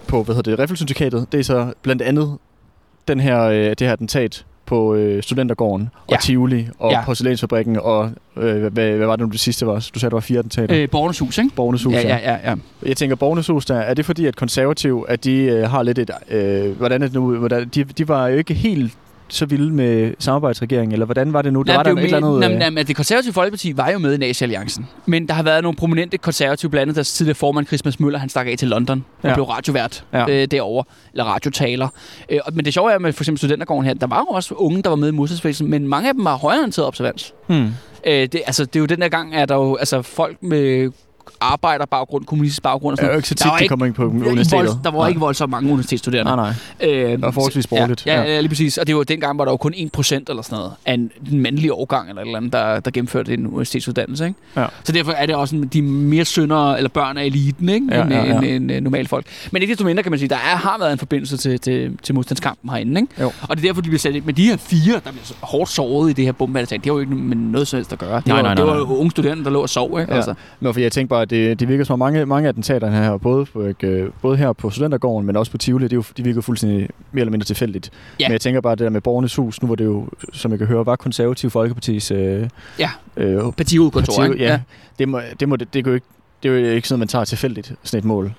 på hvad hedder det, Riffelsyndikatet. Det er så blandt andet den her, øh, det her attentat på øh, Studentergården og ja. Tivoli og ja. Porcelænsfabrikken og øh, hvad, hvad var det nu det sidste var? Du sagde, der var fire attentater. Øh, Borgernes Hus, ikke? Borgernes Hus, ja. ja, ja, ja. Jeg tænker, Borgernes Hus, der, er det fordi, at konservativ, at de øh, har lidt et... Øh, hvordan er det nu? Hvordan, de, de var jo ikke helt så vilde med samarbejdsregeringen, eller hvordan var det nu? Der var der et eller andet... Nej, nej, det konservative Folkeparti var jo med i Nazi-alliancen, men der har været nogle prominente konservative, blandt andet deres tidligere formand Christmas Møller, han stak af til London og ja. blev radiovært ja. øh, derovre, eller radiotaler. Øh, men det sjove er med for eksempel Studentergården her, der var jo også unge, der var med i modstandsbevægelsen, men mange af dem var højorienteret observans. Hmm. Øh, det, altså, det er jo den der gang, at der jo altså, folk med arbejderbaggrund, kommunistisk baggrund og sådan noget. Ja, ikke så tit, de kommer ind på universitetet. Vold, der var nej. ikke voldsomt mange universitetsstuderende. Nej, nej. Øh, det var forholdsvis borgerligt. Ja, ja, ja, lige præcis. Og det var dengang, var der jo kun 1% eller sådan noget af en, en mandlig årgang eller, eller andet, der, der gennemførte en universitetsuddannelse. Ikke? Ja. Så derfor er det også de mere sønner eller børn af eliten ikke? Ja, end, ja, ja. End, end, end, normalt folk. Men ikke desto mindre kan man sige, der er, har været en forbindelse til, til, til modstandskampen herinde. Ikke? Jo. Og det er derfor, de bliver sat ind. Men de her fire, der bliver hårdt såret i det her bombeattentat, det har jo ikke med noget som helst at gøre. Det nej, var, nej, nej, det var unge studerende, der lå og sov. Ikke? Ja. Altså. Men for jeg tænker bare, at det, det virker som mange, mange attentater her, både, på, øh, både her på Studentergården, men også på Tivoli, det, er jo, de virker fuldstændig mere eller mindre tilfældigt. Ja. Men jeg tænker bare, det der med Borgernes Hus, nu var det jo, som jeg kan høre, var konservativ Folkepartis... Øh, ja, øh, partihovedkontor, parti, ja. ja. Det, må, det, må, det, det, det, ikke, det er jo ikke sådan, man tager tilfældigt sådan et mål.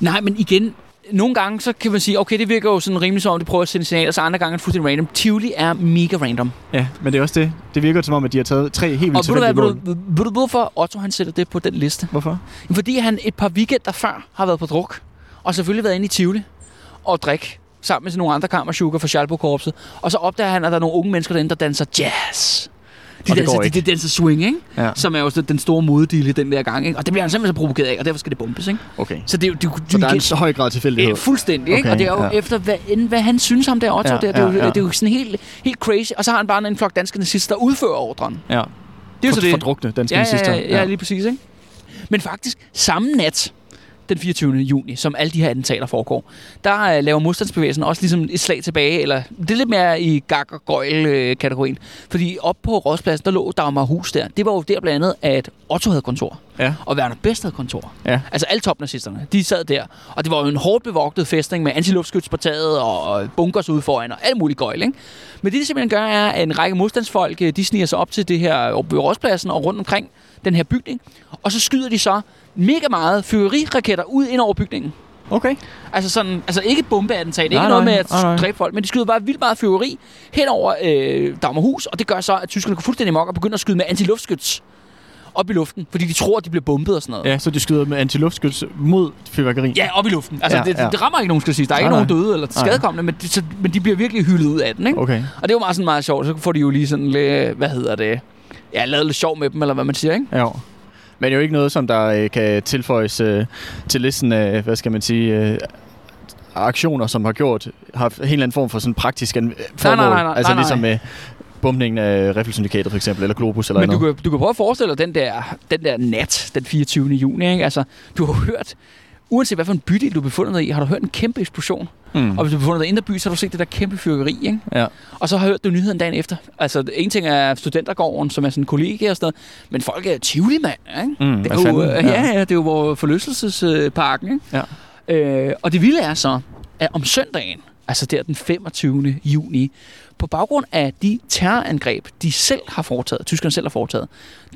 Nej, men igen, nogle gange, så kan man sige, okay, det virker jo sådan rimelig som om, de prøver at sende signaler, så andre gange er det fuldstændig random. Tivoli er mega random. Ja, men det er også det. Det virker som om, at de har taget tre helt vildt tilfældige mål. Ved, du, hvorfor Otto han sætter det på den liste? Hvorfor? Fordi han et par weekender før har været på druk, og selvfølgelig været inde i Tivoli og drikke sammen med nogle andre kammersugar fra Schalburg-korpset. Og så opdager han, at der er nogle unge mennesker derinde, der danser jazz. De, danser, de, de danser swing, ikke? Ja. som er jo den store moddele den der gang. Ikke? Og det bliver han simpelthen så provokeret af, og derfor skal det bombes. Ikke? Okay. Så, det, det, så der er en så høj grad tilfældighed? Øh, fuldstændig. Okay, ikke? Og det er jo ja. efter, hvad, end, hvad han synes om det Otto. Ja, det, er, det, er, ja, ja. det er jo sådan helt, helt crazy. Og så har han bare en flok danske nazister, der udfører ordren. Ja. Det er jo så det. Fordrukne danske ja, nazister. Ja, ja, ja, lige præcis. Ikke? Men faktisk, samme nat, den 24. juni, som alle de her attentater foregår, der uh, laver modstandsbevægelsen også ligesom et slag tilbage, eller det er lidt mere i gag og gøjl kategorien Fordi op på Rådspladsen, der lå Dagmar Hus der. Det var jo der blandt andet, at Otto havde kontor. Ja. Og Werner Best havde kontor. Ja. Altså alle topnazisterne, de sad der. Og det var jo en hårdt bevogtet fæstning med antiluftskyts på taget og bunkers ud foran og alt muligt gøjl, ikke? Men det, de simpelthen gør, er, at en række modstandsfolk, de sniger sig op til det her ved Rådspladsen og rundt omkring den her bygning. Og så skyder de så mega meget fyrveriraketter ud ind over bygningen. Okay. Altså sådan, altså ikke bombeattentat, ikke Nej, noget nej, med at nej, dræbe folk, men de skyder bare vildt meget fyrveri hen over øh, Dagmarhus, og det gør så, at tyskerne går fuldstændig mok og begynder at skyde med antiluftskyts op i luften, fordi de tror, at de bliver bombet og sådan noget. Ja, så de skyder med antiluftskyts mod fyrværkeri. Ja, op i luften. Altså, Ja, det, ja. det rammer ikke nogen, skal sige. Der er Nej, ikke nogen nej. døde eller skadekommende, men de, så, men de bliver virkelig hyldet ud af den, ikke? Okay. Og det er jo meget, sådan meget sjovt. Så får de jo lige sådan lidt, hvad hedder det, ja, lavet lidt sjov med dem, eller hvad man siger, ikke? Ja. Men det er jo ikke noget, som der øh, kan tilføjes øh, til listen af, hvad skal man sige, øh, aktioner, som har gjort, har en eller anden form for sådan praktisk formål. nej, nej, nej, altså nej, nej. ligesom med bombningen af Riffelsyndikatet for eksempel, eller Globus eller Men du noget. kan, du kan prøve at forestille dig den der, den der nat, den 24. juni, ikke? Altså, du har hørt, uanset hvad for en bydel du befinder dig i, har du hørt en kæmpe eksplosion. Mm. Og hvis du befinder dig i Indre By, så har du set det der kæmpe fyrkeri, ikke? Ja. Og så har jeg hørt det nyheden dagen efter. Altså, en ting er studentergården, som er sådan en kollega og sådan noget, men folk er tivoli, mand, ikke? Mm, Det er jo, fanden? ja. ja, det er jo vores forlystelsesparken, ikke? Ja. Øh, og det vilde er så, at om søndagen, altså der den 25. juni, på baggrund af de terrorangreb, de selv har foretaget, tyskerne selv har foretaget,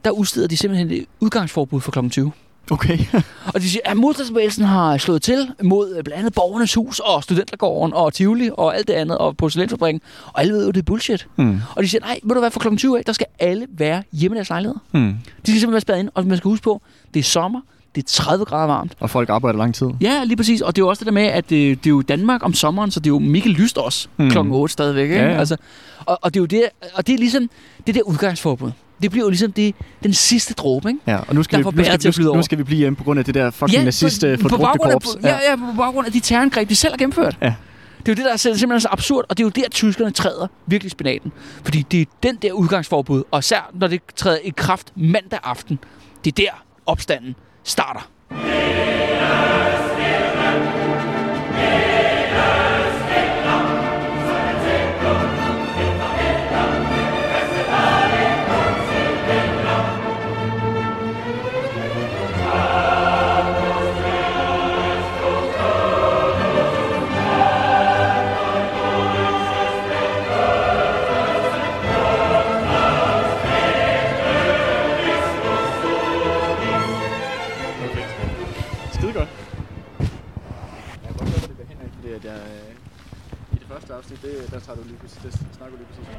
der udsteder de simpelthen et udgangsforbud for kl. 20. Okay. Og de siger, at modstandsbevægelsen har slået til mod øh, blandt andet Borgernes Hus og Studentergården og Tivoli og alt det andet og porcelænsfabrikken. Og alle ved jo, det er bullshit. mm. Og de siger, nej, ved du hvad, for kl. 20 af, der skal alle være hjemme i deres lejligheder. Mm. De skal simpelthen være spadet ind, og man skal huske på, det er sommer, det er 30 grader varmt. Og folk arbejder lang tid. Ja, lige præcis. Og det er jo også det der med, at det, det er jo Danmark om sommeren, så det er jo mega lyst også mm. klokken 8 stadigvæk. Ikke? Ja, ja. Altså, og, og, det er jo det, og det er ligesom det der udgangsforbud. Det bliver jo ligesom det, den sidste dråbe, ikke? Ja, og nu skal, vi, nu, skal, nu, nu skal vi blive hjemme på grund af det der fucking nazist på, øh, på, fordrukne baggrund af, korps. ja, ja, på baggrund af de terrorangreb, de selv har gennemført. Ja. Det er jo det, der er simpelthen så absurd, og det er jo der, tyskerne træder virkelig spinaten. Fordi det er den der udgangsforbud, og især når det træder i kraft mandag aften, det er der opstanden starter. Skide der tager du lige